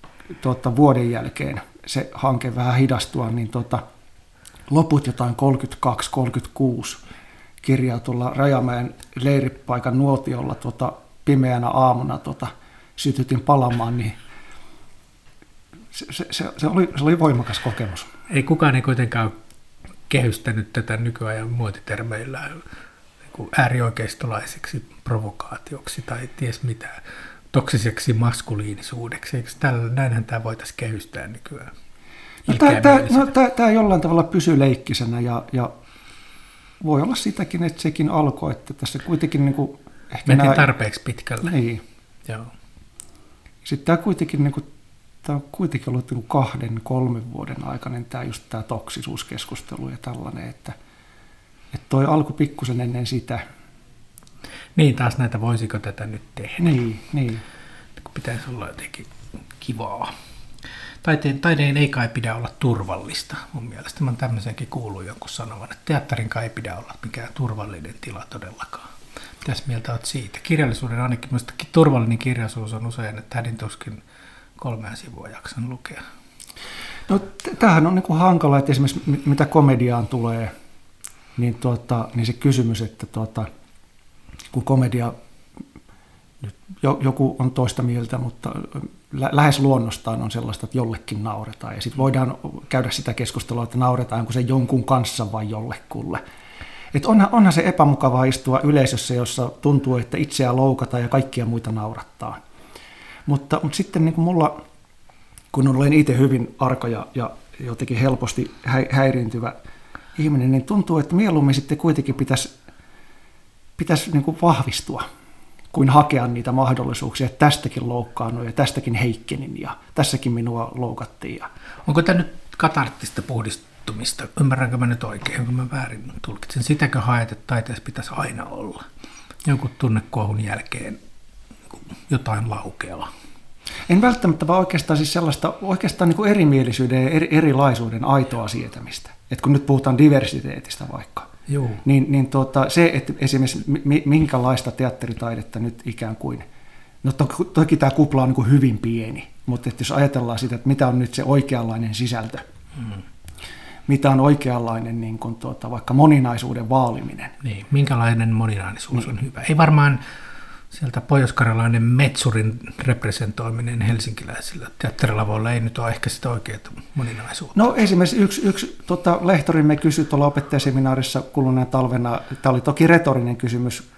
tuota, vuoden jälkeen, se hanke vähän hidastua, niin tuota, loput jotain 32-36 kirjaa tuolla Rajamäen leiripaikan nuotiolla tuota, pimeänä aamuna tuota, sytytin palamaan, niin se, se, se, oli, se oli voimakas kokemus.
Ei kukaan ei kuitenkaan ole kehystänyt tätä nykyajan muotitermeillä niin kuin äärioikeistolaiseksi provokaatioksi tai ties mitä, toksiseksi maskuliinisuudeksi. Eikö tällä, näinhän tämä voitaisiin kehystää nykyään?
No, tämä, tämä, no, tämä, tämä jollain tavalla pysyy leikkisenä ja, ja voi olla sitäkin, että sekin alkoi, että tässä kuitenkin niin kuin, ehkä
Mentiin tarpeeksi pitkälle.
niin.
Joo.
Sitten tämä kuitenkin, niin kuin, tämä on kuitenkin ollut niin kahden, kolmen vuoden aikainen tämä just tämä toksisuuskeskustelu ja tällainen, että, että toi alkoi pikkusen ennen sitä.
Niin taas näitä, voisiko tätä nyt tehdä?
Niin, niin.
pitäisi olla jotenkin kivaa. Taiteen, taideen ei kai pidä olla turvallista. Mun mielestä mä oon tämmöisenkin kuullut jonkun sanovan, että teatterin kai ei pidä olla mikään turvallinen tila todellakaan. Mitäs mieltä oot siitä? Kirjallisuuden ainakin minustakin turvallinen kirjallisuus on usein, että hädin tuskin kolmea sivua jaksan lukea.
No tämähän on niin kuin hankala, että esimerkiksi mi- mitä komediaan tulee, niin, tuota, niin se kysymys, että tuota, kun komedia, nyt jo, joku on toista mieltä, mutta lä- lähes luonnostaan on sellaista, että jollekin nauretaan. Ja sitten voidaan käydä sitä keskustelua, että nauretaanko se jonkun kanssa vai jollekulle. Et onhan, onhan se epämukavaa istua yleisössä, jossa tuntuu, että itseä loukataan ja kaikkia muita naurattaa. Mutta, mutta sitten niin kuin mulla, kun olen itse hyvin arka ja, ja jotenkin helposti hä- häiriintyvä ihminen, niin tuntuu, että mieluummin sitten kuitenkin pitäisi, pitäisi niin kuin vahvistua kuin hakea niitä mahdollisuuksia, että tästäkin loukkaannut ja tästäkin heikkenin ja tässäkin minua loukattiin. Ja
Onko tämä nyt katarttista puhdistumista? Ymmärränkö mä nyt oikein, onko mä väärin tulkitsen? Sitäkö haet, että taiteessa pitäisi aina olla? Jonkun tunnekuohun jälkeen jotain laukeaa.
En välttämättä vaan oikeastaan siis sellaista oikeastaan niin kuin erimielisyyden ja eri, erilaisuuden aitoa sietämistä. Et kun nyt puhutaan diversiteetistä vaikka,
Joo.
niin, niin tuota, se, että esimerkiksi mi- minkälaista teatteritaidetta nyt ikään kuin, no to, toki tämä kupla on niin kuin hyvin pieni, mutta että jos ajatellaan sitä, että mitä on nyt se oikeanlainen sisältö,
Mm.
mitä on oikeanlainen niin kuin tuota, vaikka moninaisuuden vaaliminen,
Niin, minkälainen moninaisuus on hyvä. Ei varmaan sieltä pohjoiskarjalainen metsurin representoiminen helsinkiläisillä teatterilavoilla ei nyt ole ehkä sitä oikeaa moninaisuutta.
No esimerkiksi yksi, yksi tota, lehtorimme kysyi tuolla opettajaseminaarissa kuluneen talvena, tämä oli toki retorinen kysymys,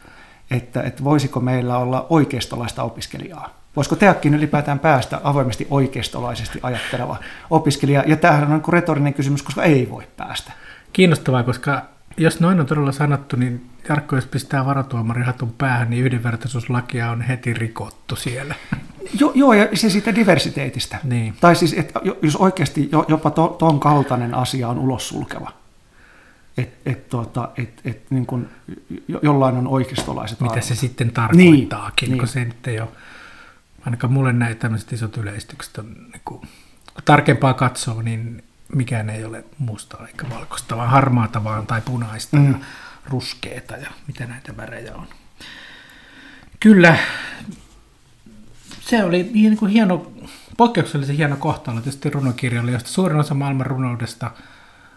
että, että voisiko meillä olla oikeistolaista opiskelijaa. Voisiko teakkiin ylipäätään päästä avoimesti oikeistolaisesti ajatteleva opiskelija? Ja tämähän on niin retorinen kysymys, koska ei voi päästä.
Kiinnostavaa, koska jos noin on todella sanottu, niin Jarkko, jos pistää varatuomarihatun päähän, niin yhdenvertaisuuslakia on heti rikottu siellä. *laughs*
Jo, joo, ja se siitä diversiteetistä.
Niin.
Tai siis, että jos oikeasti jopa to, ton kaltainen asia on ulos sulkeva. Että et, tuota, et, et, niin kun, jollain on oikeistolaiset
Mitä
arvot.
se sitten tarkoittaakin,
Niin,
kun
niin.
se nyt ei ole, ainakaan mulle näitä tämmöiset isot yleistykset on, niin kuin, kun tarkempaa katsoo, niin mikään ei ole mustaa eikä valkoista, vaan harmaata vaan tai punaista mm. ja ruskeata ja mitä näitä värejä on. Kyllä, se oli niin kuin hieno, poikkeuksellisen hieno kohtalo tietysti runokirjalle, josta suurin osa maailman runoudesta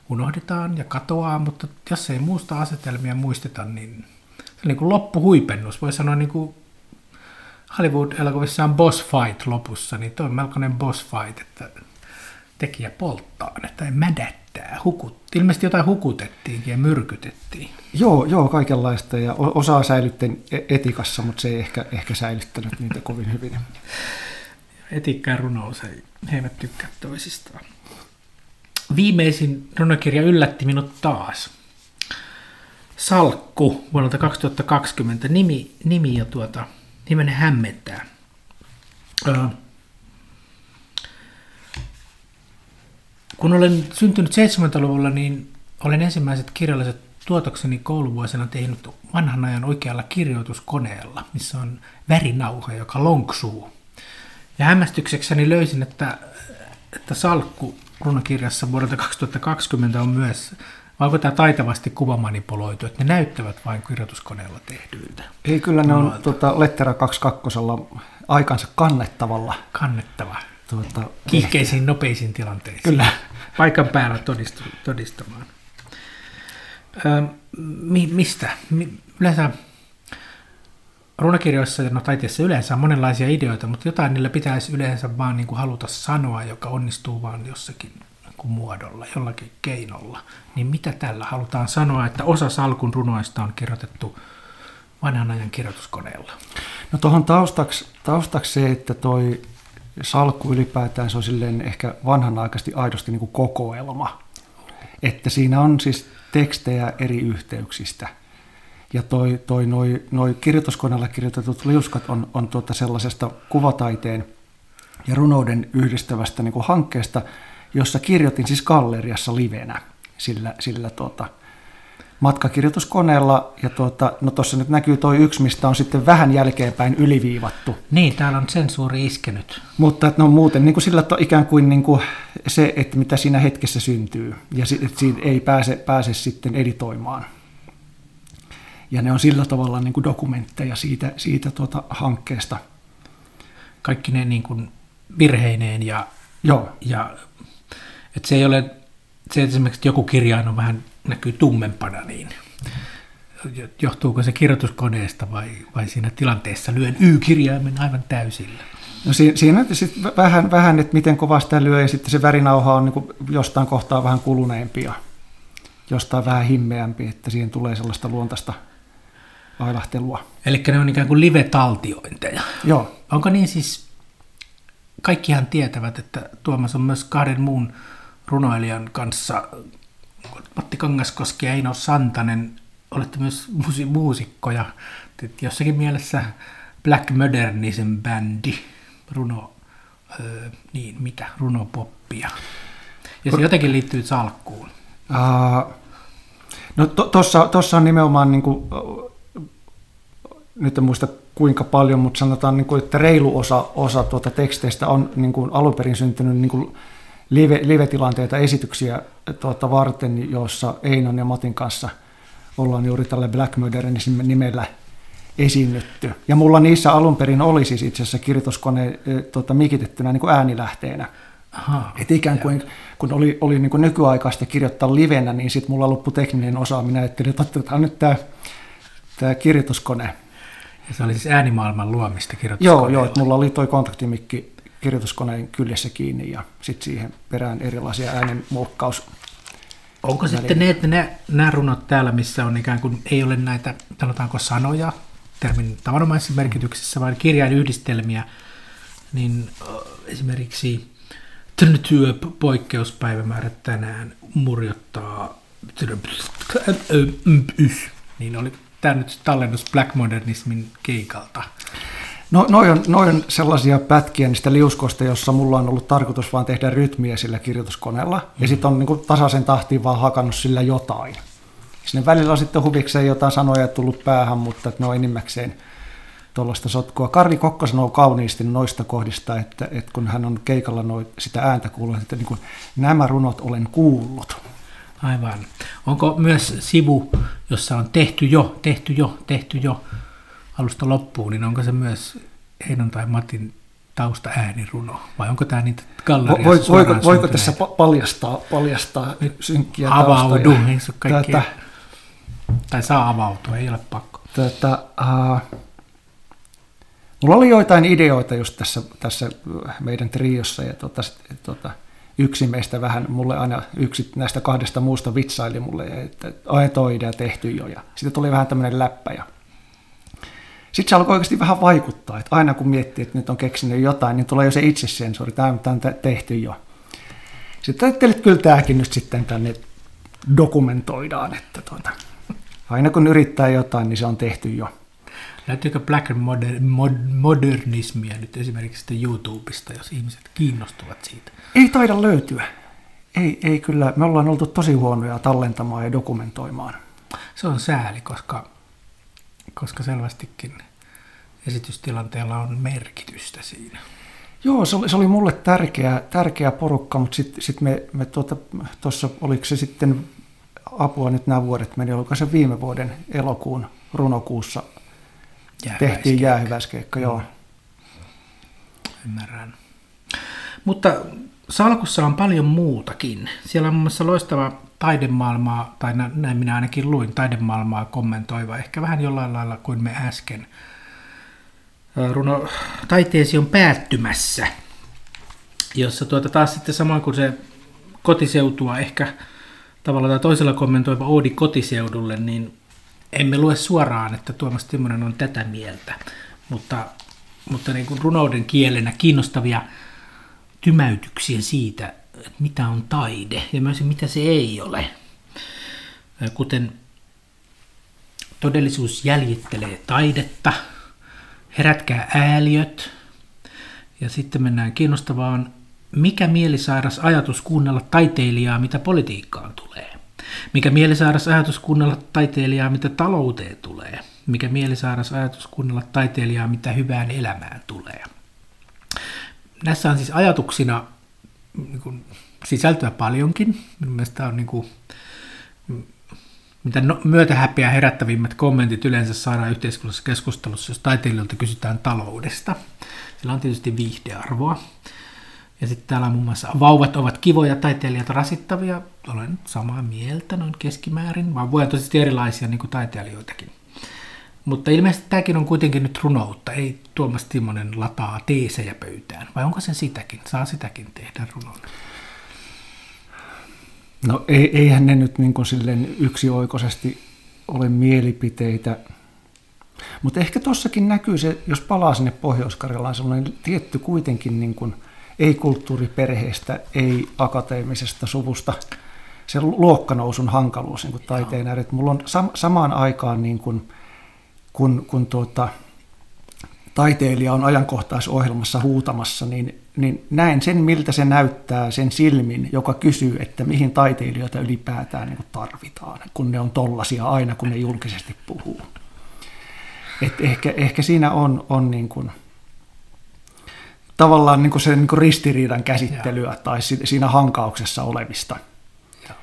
unohdetaan ja katoaa, mutta jos ei muusta asetelmia muisteta, niin se on niin kuin loppuhuipennus. Voi sanoa niin kuin Hollywood-elokuvissa on boss fight lopussa, niin tuo on melkoinen boss fight, että tekijä polttaa ne tai mädättää. Hukut. Ilmeisesti jotain hukutettiinkin ja myrkytettiin.
Joo, joo, kaikenlaista ja osaa säilytten e- etikassa, mutta se ei ehkä, ehkä säilyttänyt niitä kovin hyvin.
Etiikka ja runous, ei, he eivät tykkää toisistaan. Viimeisin runokirja yllätti minut taas. Salkku vuodelta 2020. Nimi, nimi ja tuota, nimenne hämmentää. Kun olen syntynyt 70-luvulla, niin olen ensimmäiset kirjalliset tuotokseni kouluvuosina tehnyt vanhan ajan oikealla kirjoituskoneella, missä on värinauha, joka lonksuu. Ja hämmästyksekseni löysin, että, että salkku runokirjassa vuodelta 2020 on myös, vai onko tämä taitavasti kuvamanipuloitu, että ne näyttävät vain kirjoituskoneella tehdyiltä.
Ei, kyllä ne on tuota, Lettera 22 aikansa kannettavalla.
Kannettava.
Tuota,
Kiihkeisiin, nopeisiin tilanteisiin.
Kyllä.
Paikan päällä todistu, todistamaan. Ö, mi, mistä? Mi, yleensä runokirjoissa ja no taiteessa yleensä on monenlaisia ideoita, mutta jotain niillä pitäisi yleensä vaan niin kuin haluta sanoa, joka onnistuu vaan jossakin niin kuin muodolla, jollakin keinolla. Niin mitä tällä halutaan sanoa, että osa salkun runoista on kirjoitettu vanhan ajan kirjoituskoneella?
No tuohon taustaksi, taustaksi se, että toi salkku ylipäätään se on silleen ehkä vanhanaikaisesti aidosti niin kuin kokoelma. Että siinä on siis tekstejä eri yhteyksistä. Ja toi, toi noi, noi kirjoituskoneella kirjoitetut liuskat on, on tuota sellaisesta kuvataiteen ja runouden yhdistävästä niin kuin hankkeesta, jossa kirjoitin siis galleriassa livenä sillä, sillä tuota, matkakirjoituskoneella. Ja tuota, no tuossa nyt näkyy toi yksi, mistä on sitten vähän jälkeenpäin yliviivattu.
Niin, täällä on sensuuri iskenyt.
Mutta että no muuten niin kuin sillä to, ikään kuin, niin kuin se, että mitä siinä hetkessä syntyy. Ja että siinä ei pääse, pääse sitten editoimaan. Ja ne on sillä tavalla niin kuin dokumentteja siitä, siitä tuota hankkeesta.
Kaikki ne niin kuin virheineen ja
Joo,
Ja että se ei ole, se että esimerkiksi joku kirjain on vähän näkyy tummempana, niin johtuuko se kirjoituskoneesta vai, vai siinä tilanteessa lyön Y-kirjaimen aivan täysillä?
no si, siinä sit vähän, vähän, että miten kova sitä lyö ja sitten se värinauha on niin jostain kohtaa vähän kuluneempi ja jostain vähän himmeämpi, että siihen tulee sellaista luontaista ailahtelua.
Eli ne on ikään kuin live-taltiointeja.
Joo,
Onko niin siis, kaikkihan tietävät, että Tuomas on myös kahden muun runoilijan kanssa, Matti Kangaskoski ja Eino Santanen, olette myös muusi- muusikkoja, jossakin mielessä Black Modernism bändi, runo, öö, niin mitä, runopoppia. Ja se jotenkin liittyy salkkuun.
Uh, no tuossa to, on nimenomaan, niin kuin, nyt en muista kuinka paljon, mutta sanotaan, niin kuin, että reilu osa, osa tuota teksteistä on niin kuin alun perin syntynyt niin kuin live, live-tilanteita, esityksiä tuota varten, joissa Einon ja Matin kanssa ollaan juuri tällä Black Modernism nimellä esiinnytty. Ja mulla niissä alun perin oli siis itse asiassa kirjoituskone eh, tuota, mikitettynä niin kuin äänilähteenä.
Aha,
Et ikään kuin, kun oli, oli niin kuin nykyaikaista kirjoittaa livenä, niin sitten mulla loppui tekninen osaaminen. Että otetaan nyt tämä tämä kirjoituskone.
ja se oli siis äänimaailman luomista
Joo,
kirjoituskoneella.
joo, että mulla oli toi kontaktimikki kirjoituskoneen kyljessä kiinni ja sitten siihen perään erilaisia äänenmuokkaus.
Onko sitten ne, että ne, nämä runot täällä, missä on ikään kuin, ei ole näitä, sanotaanko sanoja, termin tavanomaisessa merkityksessä, vaan kirjainyhdistelmiä, niin esimerkiksi työ poikkeuspäivämäärä tänään murjottaa niin oli, tämä nyt tallennus Black Modernismin keikalta?
No, noin on, noi on sellaisia pätkiä niistä liuskoista, jossa mulla on ollut tarkoitus vaan tehdä rytmiä sillä kirjoituskoneella. Mm-hmm. Ja sitten on niin kuin tasaisen tahtiin vaan hakannut sillä jotain. Sinne välillä on sitten huvikseen jotain sanoja tullut päähän, mutta ne on enimmäkseen tuollaista sotkua. Karri Kokko sanoo kauniisti noista kohdista, että, että kun hän on keikalla noit, sitä ääntä kuullut, että niin kuin, nämä runot olen kuullut.
Aivan. Onko myös sivu, jossa on tehty jo, tehty jo, tehty jo alusta loppuun, niin onko se myös Heinon tai Matin tausta ääniruno, vai onko tämä niitä galleriassa
Voi, voiko, voiko tässä paljastaa, paljastaa synkkiä
Avaudu, ei se kaikki, tätä, tai saa avautua, ei ole pakko.
Tätä, uh, mulla oli joitain ideoita just tässä, tässä meidän triossa, ja tota, tota, yksi meistä vähän, mulle aina yksi näistä kahdesta muusta vitsaili mulle, että ai toi idea tehty jo, ja sitten tuli vähän tämmöinen läppä, ja sitten se alkoi oikeasti vähän vaikuttaa, että aina kun miettii, että nyt on keksinyt jotain, niin tulee jo se itsesensori, tämä on tehty jo. Sitten ajattelin, että kyllä tämäkin nyt sitten tänne dokumentoidaan, että tuota, aina kun yrittää jotain, niin se on tehty jo.
Löytyykö Black moder- mod- modernismia nyt esimerkiksi YouTubesta, jos ihmiset kiinnostuvat siitä?
Ei taida löytyä. Ei, ei kyllä. Me ollaan oltu tosi huonoja tallentamaan ja dokumentoimaan.
Se on sääli, koska, koska selvästikin esitystilanteella on merkitystä siinä.
Joo, se oli, se oli mulle tärkeä, tärkeä porukka, mutta sitten sit me, me tuossa, tuota, oliko se sitten apua nyt nämä vuodet meni, oliko se viime vuoden elokuun runokuussa tehtiin jäähyväiskeikka, joo.
Ymmärrän. Mutta salkussa on paljon muutakin. Siellä on muun muassa loistava taidemaailmaa, tai näin minä ainakin luin, taidemaailmaa kommentoiva, ehkä vähän jollain lailla kuin me äsken. Runo Taiteesi on päättymässä, jossa tuota taas sitten samoin kuin se kotiseutua ehkä tavalla tai toisella kommentoiva Oodi kotiseudulle, niin emme lue suoraan, että Tuomas Timonen on tätä mieltä, mutta, mutta niin kuin runouden kielenä kiinnostavia tymäytyksiä siitä, että mitä on taide ja myös mitä se ei ole. Kuten todellisuus jäljittelee taidetta, herätkää ääliöt ja sitten mennään kiinnostavaan, mikä mielisairas ajatus kuunnella taiteilijaa, mitä politiikkaan tulee. Mikä mielisairas ajatus kuunnella taiteilijaa, mitä talouteen tulee. Mikä mielisairas ajatus kuunnella taiteilijaa, mitä hyvään elämään tulee. Näissä on siis ajatuksina niin kuin, sisältöä paljonkin. Minun mielestä on niin kuin, mitä no, myötähäpeä herättävimmät kommentit yleensä saadaan yhteiskunnallisessa keskustelussa, jos taiteilijoilta kysytään taloudesta. Sillä on tietysti viihdearvoa. Ja sitten täällä on muun muassa vauvat ovat kivoja, taiteilijat rasittavia. Olen samaa mieltä noin keskimäärin. Vauvoja on tosi erilaisia niin kuin taiteilijoitakin. Mutta ilmeisesti tämäkin on kuitenkin nyt runoutta. Ei Tuomas Timonen lataa teesejä pöytään. Vai onko se sitäkin? Saa sitäkin tehdä runoilla?
No ei, eihän ne nyt niin kuin silleen yksioikoisesti ole mielipiteitä. Mutta ehkä tuossakin näkyy se, jos palaa sinne Pohjois-Karjalaan, sellainen tietty kuitenkin niin kuin – ei kulttuuriperheestä, ei akateemisesta suvusta, se luokkanousun hankaluus niin taiteen ääret. Mulla on sam- samaan aikaan, niin kuin, kun, kun tuota, taiteilija on ajankohtaisohjelmassa huutamassa, niin, niin näen sen, miltä se näyttää sen silmin, joka kysyy, että mihin taiteilijoita ylipäätään niin tarvitaan, kun ne on tollasia aina, kun ne julkisesti puhuu. Et ehkä, ehkä siinä on, on niin kuin, tavallaan niin kuin sen niin kuin ristiriidan käsittelyä ja. tai siinä hankauksessa olemista. Ja.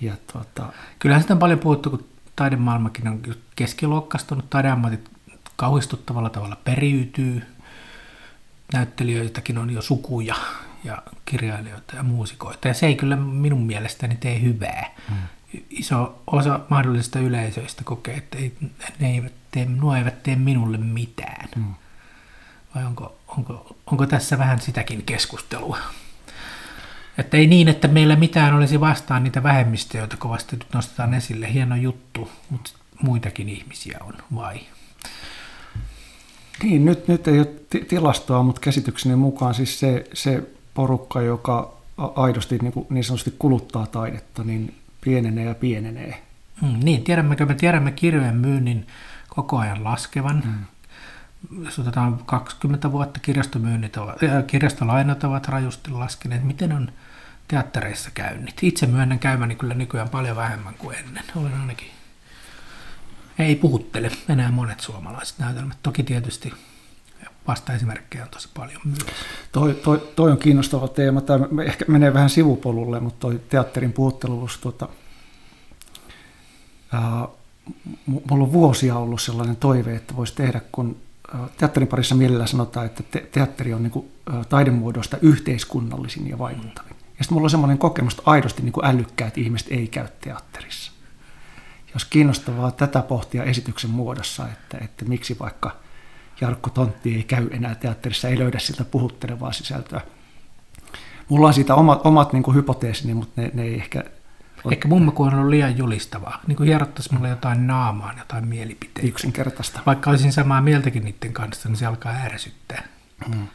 Ja tuota... Kyllähän sitä on paljon puhuttu, kun taidemaailmakin on keskiluokkastunut, taideammatit kauhistuttavalla tavalla periytyy, näyttelijöitäkin on jo sukuja ja kirjailijoita ja muusikoita, ja se ei kyllä minun mielestäni tee hyvää. Hmm. Iso osa mahdollisista yleisöistä kokee, että ei, ne eivät tee, nuo eivät tee minulle mitään. Hmm. Vai onko, onko, onko tässä vähän sitäkin keskustelua? Että ei niin, että meillä mitään olisi vastaan niitä vähemmistöjä, joita kovasti nyt nostetaan esille. Hieno juttu, mutta muitakin ihmisiä on, vai?
Niin, nyt, nyt ei ole tilastoa, mutta käsitykseni mukaan siis se, se porukka, joka aidosti niin, kuin niin sanotusti kuluttaa taidetta, niin pienenee ja pienenee.
Mm, niin, tiedämmekö me tiedämme kirjojen myynnin koko ajan laskevan. Mm. Jos otetaan 20 vuotta kirjastomyynnit ovat, äh, kirjastolainat ovat rajusti laskeneet. Miten on teattereissa käynnit? Itse myönnän käymäni kyllä nykyään paljon vähemmän kuin ennen. Olen ainakin ei puhuttele enää monet suomalaiset näytelmät. Toki tietysti vastaesimerkkejä on tosi paljon myös.
Toi, toi, toi on kiinnostava teema. Tämä ehkä menee vähän sivupolulle, mutta toi teatterin puhutteluus, tuota, ää, mulla on vuosia ollut sellainen toive, että voisi tehdä, kun teatterin parissa mielellä sanotaan, että te, teatteri on niin kuin, taidemuodosta yhteiskunnallisin ja vaikuttavin. Ja sitten mulla on semmoinen kokemus, että aidosti niin kuin älykkäät ihmiset ei käy teatterissa. Jos kiinnostavaa tätä pohtia esityksen muodossa, että, että miksi vaikka Jarkko Tontti ei käy enää teatterissa, ei löydä siltä puhuttelevaa sisältöä. Mulla on siitä omat, omat niin kuin hypoteesini, mutta ne, ne ei ehkä
Ehkä mummo on ollut liian julistavaa. Niin kuin hierottaisi mulle jotain naamaan, jotain mielipiteitä.
Yksinkertaista.
Vaikka olisin samaa mieltäkin niiden kanssa, niin se alkaa ärsyttää. Mm.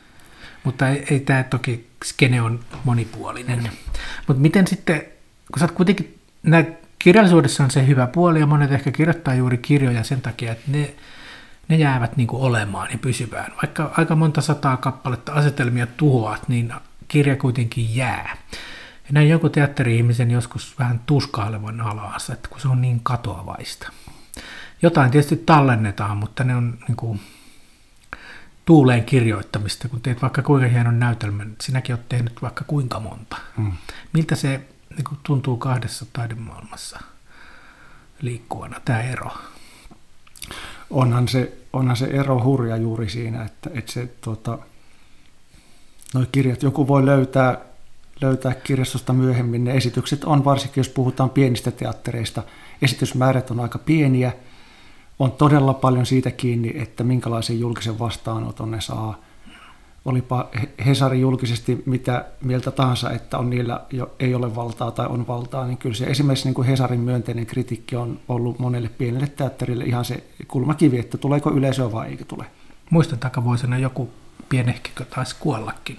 Mutta ei, ei tämä toki, skene on monipuolinen. Mm. Mutta miten sitten, kun sä oot kuitenkin, nää, kirjallisuudessa on se hyvä puoli, ja monet ehkä kirjoittaa juuri kirjoja sen takia, että ne, ne jäävät niin kuin olemaan ja pysyvään. Vaikka aika monta sataa kappaletta asetelmia tuhoat, niin kirja kuitenkin jää. Ja näin joku teatteri-ihmisen joskus vähän tuskailevan alas, että kun se on niin katoavaista. Jotain tietysti tallennetaan, mutta ne on niin kuin tuuleen kirjoittamista, kun teet vaikka kuinka hienon näytelmän, sinäkin olet tehnyt vaikka kuinka monta. Mm. Miltä se niin kuin tuntuu kahdessa taidemaailmassa liikkuvana, tämä ero?
Onhan se, onhan se ero hurja juuri siinä, että, että se, tuota, noi kirjat, joku voi löytää löytää kirjastosta myöhemmin. Ne esitykset on, varsinkin jos puhutaan pienistä teattereista, esitysmäärät on aika pieniä. On todella paljon siitä kiinni, että minkälaisen julkisen vastaanoton ne saa. Olipa Hesari julkisesti mitä mieltä tahansa, että on niillä jo, ei ole valtaa tai on valtaa, niin kyllä se esimerkiksi niin kuin Hesarin myönteinen kritiikki on ollut monelle pienelle teatterille ihan se kulmakivi, että tuleeko yleisöä vai eikö tule.
Muistan takavuosina joku pienehkikö taisi kuollakin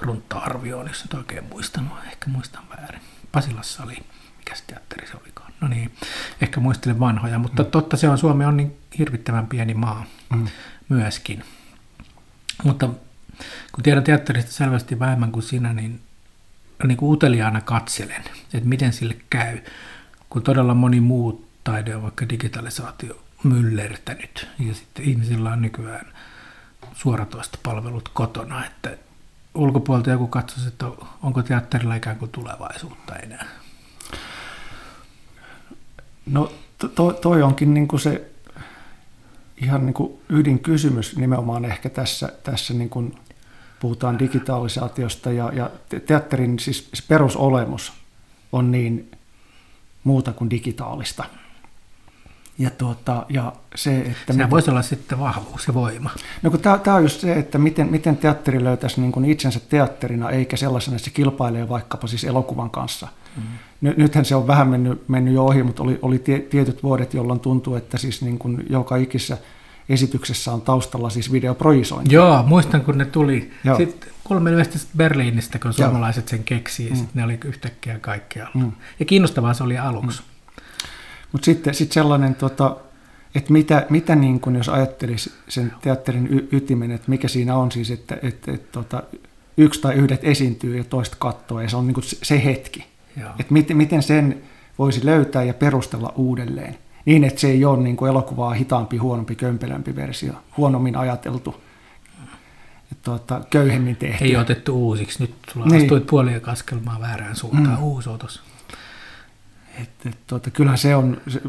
runtta-arvioon, jos et oikein muistanut, ehkä muistan väärin. Pasilassa oli, mikä se teatteri se olikaan. No niin, ehkä muistelen vanhoja, mutta mm. totta se on, Suomi on niin hirvittävän pieni maa mm. myöskin. Mutta kun tiedän teatterista selvästi vähemmän kuin sinä, niin, niin kuin uteliaana katselen, että miten sille käy, kun todella moni muu taide on vaikka digitalisaatio myllertänyt, ja sitten ihmisillä on nykyään suoratoistopalvelut kotona, että ulkopuolelta joku katsoisi, että onko teatterilla ikään kuin tulevaisuutta enää?
No to, toi onkin niin kuin se ihan niin kuin ydinkysymys nimenomaan ehkä tässä, tässä niin kuin puhutaan digitalisaatiosta ja, ja teatterin siis perusolemus on niin muuta kuin digitaalista.
Ja, tuota, ja se, että Sehän miten, voisi olla sitten vahvuus ja voima.
No kun tämä on just se, että miten, miten teatteri löytäisi niin kuin itsensä teatterina, eikä sellaisena, että se kilpailee vaikkapa siis elokuvan kanssa. Mm. Ny, nythän se on vähän mennyt, mennyt jo ohi, mutta oli, oli tie, tietyt vuodet, jolloin tuntuu, että siis niin kuin joka ikissä esityksessä on taustalla siis videoprojisointi.
Joo, muistan kun ne tuli. Joo. Sitten kolme ilmeisesti Berliinistä, kun suomalaiset sen keksii, mm. sitten ne oli yhtäkkiä kaikkialla. Mm. Ja kiinnostavaa se oli aluksi. Mm.
Mutta sitten sit sellainen, tota, että mitä, mitä niin kun jos ajattelisi sen teatterin y- ytimen, että mikä siinä on siis, että et, et, tota, yksi tai yhdet esiintyy ja toista katsoo, ja se on niin se hetki. Että miten, miten sen voisi löytää ja perustella uudelleen. Niin, että se ei ole niin kuin elokuvaa hitaampi, huonompi, kömpelämpi versio, huonommin ajateltu, tuota, köyhemmin tehty.
Ei otettu uusiksi, nyt sulla niin. astuit puolia kaskelmaa väärään suuntaan, mm. uusi otos.
Että, et, tuota, kyllähän se on, se,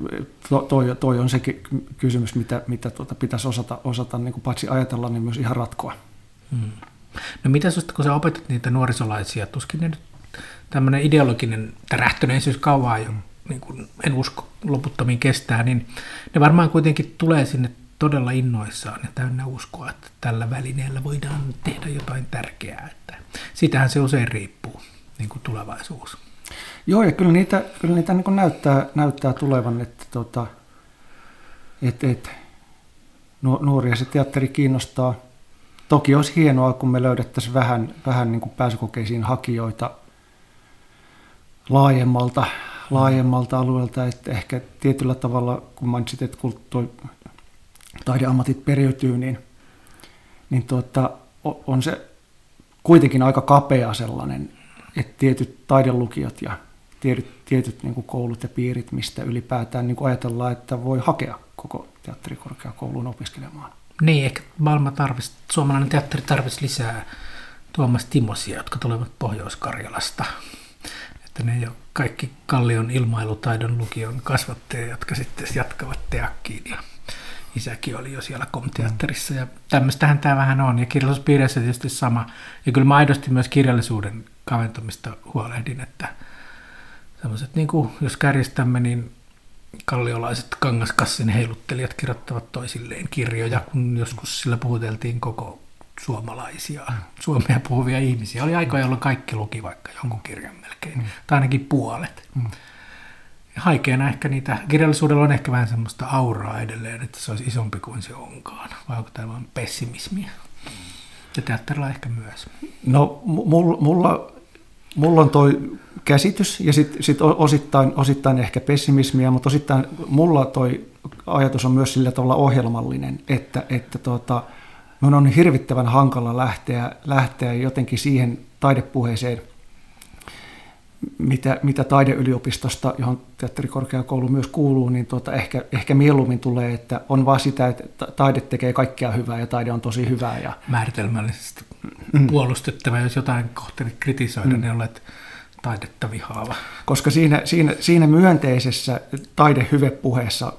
toi, toi on se kysymys, mitä, mitä tuota, pitäisi osata, osata niin kuin paitsi ajatella, niin myös ihan ratkoa. Hmm.
No mitä sinusta, kun sä opetat niitä nuorisolaisia, tuskin ne nyt tämmöinen ideologinen tärähtöneisyys kauan jo, niin kuin en usko loputtomiin kestää, niin ne varmaan kuitenkin tulee sinne todella innoissaan ja täynnä uskoa, että tällä välineellä voidaan tehdä jotain tärkeää. Että sitähän se usein riippuu, niin kuin tulevaisuus.
Joo, ja kyllä niitä, kyllä niitä niin näyttää, näyttää tulevan, että tota, et, et, nuoria se teatteri kiinnostaa. Toki olisi hienoa, kun me löydettäisiin vähän, vähän niin kuin pääsykokeisiin hakijoita laajemmalta, laajemmalta alueelta, että ehkä tietyllä tavalla, kun mainitsit, että toi taideammatit periytyy, niin, niin tuota, on se kuitenkin aika kapea sellainen, että tietyt taidelukiot ja tietyt, tietyt niin kuin koulut ja piirit, mistä ylipäätään niin kuin ajatellaan, että voi hakea koko teatterikorkeakouluun opiskelemaan.
Niin, ehkä maailma tarvitsisi, suomalainen teatteri tarvitsisi lisää Tuomas Timosia, jotka tulevat Pohjois-Karjalasta. Että ne ole kaikki Kallion ilmailutaidon lukion kasvatteja, jotka sitten jatkavat teakkiin. Ja isäkin oli jo siellä komteatterissa ja tämmöistähän tämä vähän on. Ja kirjallisuuspiireissä tietysti sama. Ja kyllä mä aidosti myös kirjallisuuden kaventumista huolehdin, että semmoiset, niin kuin, jos kärjistämme, niin kalliolaiset kangaskassin heiluttelijat kirjoittavat toisilleen kirjoja, kun joskus sillä puhuteltiin koko suomalaisia, suomea puhuvia ihmisiä. Oli aikoja, jolloin kaikki luki vaikka jonkun kirjan melkein, mm. tai ainakin puolet. Mm. Haikeena ehkä niitä, kirjallisuudella on ehkä vähän semmoista auraa edelleen, että se olisi isompi kuin se onkaan, vai onko tämä vain pessimismiä? Ja teatterilla ehkä myös.
No mulla, mulla, mulla on toi käsitys ja sitten sit osittain, osittain ehkä pessimismiä, mutta osittain mulla toi ajatus on myös sillä tavalla ohjelmallinen, että, että tota, minun on hirvittävän hankala lähteä, lähteä jotenkin siihen taidepuheeseen, mitä, mitä taideyliopistosta, johon teatterikorkeakoulu myös kuuluu, niin tuota, ehkä, ehkä mieluummin tulee, että on vaan sitä, että taide tekee kaikkea hyvää ja taide on tosi hyvää. Ja...
Määritelmällisesti mm. puolustettava, jos jotain kohteita kritisoida, mm. niin olet taidetta vihaava.
Koska siinä, siinä, siinä myönteisessä taidehyvepuheessa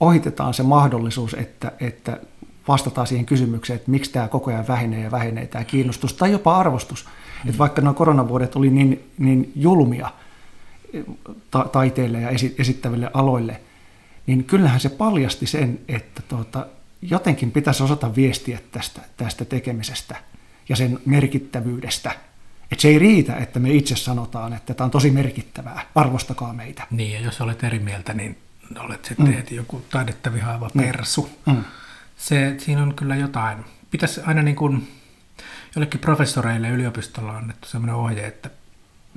ohitetaan se mahdollisuus, että, että vastataan siihen kysymykseen, että miksi tämä koko ajan vähenee ja vähenee tämä kiinnostus tai jopa arvostus. Mm. Että vaikka nuo koronavuodet oli niin, niin julmia ta- taiteille ja esi- esittäville aloille, niin kyllähän se paljasti sen, että tuota, jotenkin pitäisi osata viestiä tästä, tästä tekemisestä ja sen merkittävyydestä. Että se ei riitä, että me itse sanotaan, että tämä on tosi merkittävää, arvostakaa meitä.
Niin, ja jos olet eri mieltä, niin olet sitten mm. joku taidetta vihaava mm. persu. Mm se, siinä on kyllä jotain. Pitäisi aina niin kuin, jollekin professoreille yliopistolla on annettu sellainen ohje, että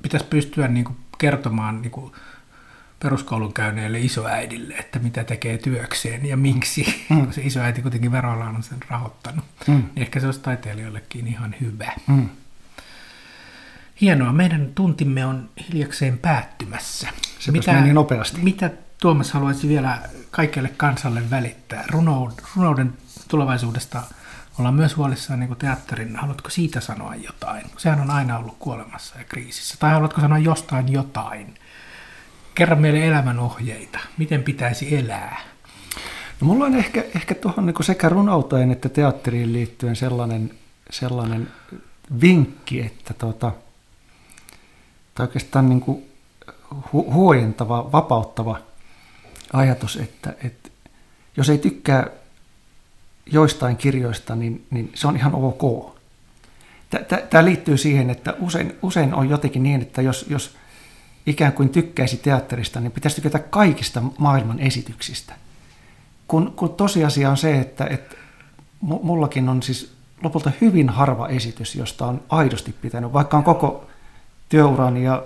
pitäisi pystyä niin kuin kertomaan niin kuin peruskoulun käyneille isoäidille, että mitä tekee työkseen ja miksi, mm. *laughs* se isoäiti kuitenkin veroilla on sen rahoittanut. Mm. Niin ehkä se olisi taiteilijoillekin ihan hyvä. Mm. Hienoa, meidän tuntimme on hiljakseen päättymässä.
Se mitä, meni nopeasti.
Mitä Tuomas haluaisi vielä kaikelle kansalle välittää? Runouden tulevaisuudesta ollaan myös huolissaan niin teatterin. Haluatko siitä sanoa jotain? Sehän on aina ollut kuolemassa ja kriisissä. Tai haluatko sanoa jostain jotain? Kerro meille elämän ohjeita. Miten pitäisi elää?
No mulla on ehkä, ehkä tuohon niin sekä runouteen että teatteriin liittyen sellainen, sellainen vinkki, että tuota, tai oikeastaan niin kuin hu- huojentava, vapauttava – ajatus, että, että jos ei tykkää joistain kirjoista, niin, niin se on ihan ok. Tämä liittyy siihen, että usein, usein on jotenkin niin, että jos, jos ikään kuin tykkäisi teatterista, niin pitäisi tykätä kaikista maailman esityksistä. Kun, kun tosiasia on se, että, että mullakin on siis lopulta hyvin harva esitys, josta on aidosti pitänyt, vaikka on koko työurani ja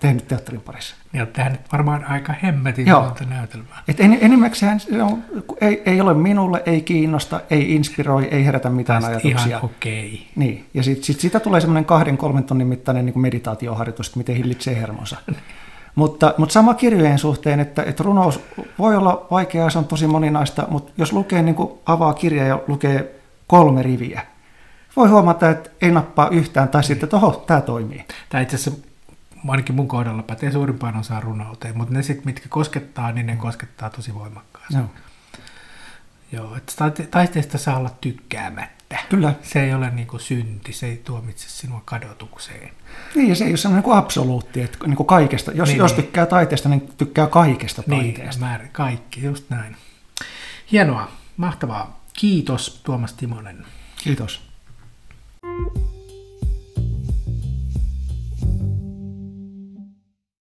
tehnyt teatterin parissa.
Niin on tehnyt varmaan aika hemmetin monta näytelmää.
Et en, enimmäkseen se on, ei, ei ole minulle, ei kiinnosta, ei inspiroi, ei herätä mitään Tästä ajatuksia.
Ihan okei. Okay.
Niin, ja sitten sit siitä tulee semmoinen kahden, kolmen tonnin mittainen niin meditaatioharjoitus, että miten hillitsee hermonsa. *laughs* mutta, mutta sama kirjojen suhteen, että, että runous voi olla vaikeaa, se on tosi moninaista, mutta jos lukee, niin kuin avaa kirja ja lukee kolme riviä, voi huomata, että ei nappaa yhtään, tai sitten, että oho, tämä toimii.
Tämä itse asiassa ainakin mun kohdalla pätee suurimpaan osaan runouteen, mutta ne sit, mitkä koskettaa, niin ne koskettaa tosi voimakkaasti. Joo. Joo, että taiteesta saa olla tykkäämättä.
Kyllä.
Se ei ole niin kuin synti, se ei tuomitse sinua kadotukseen.
Niin, ja se ei ole sellainen niin absoluutti, että niin kuin kaikesta, jos, niin, jos niin. tykkää taiteesta, niin tykkää kaikesta niin, taiteesta.
Niin, määrä, kaikki, just näin. Hienoa, mahtavaa. Kiitos Tuomas Timonen.
Kiitos. thank you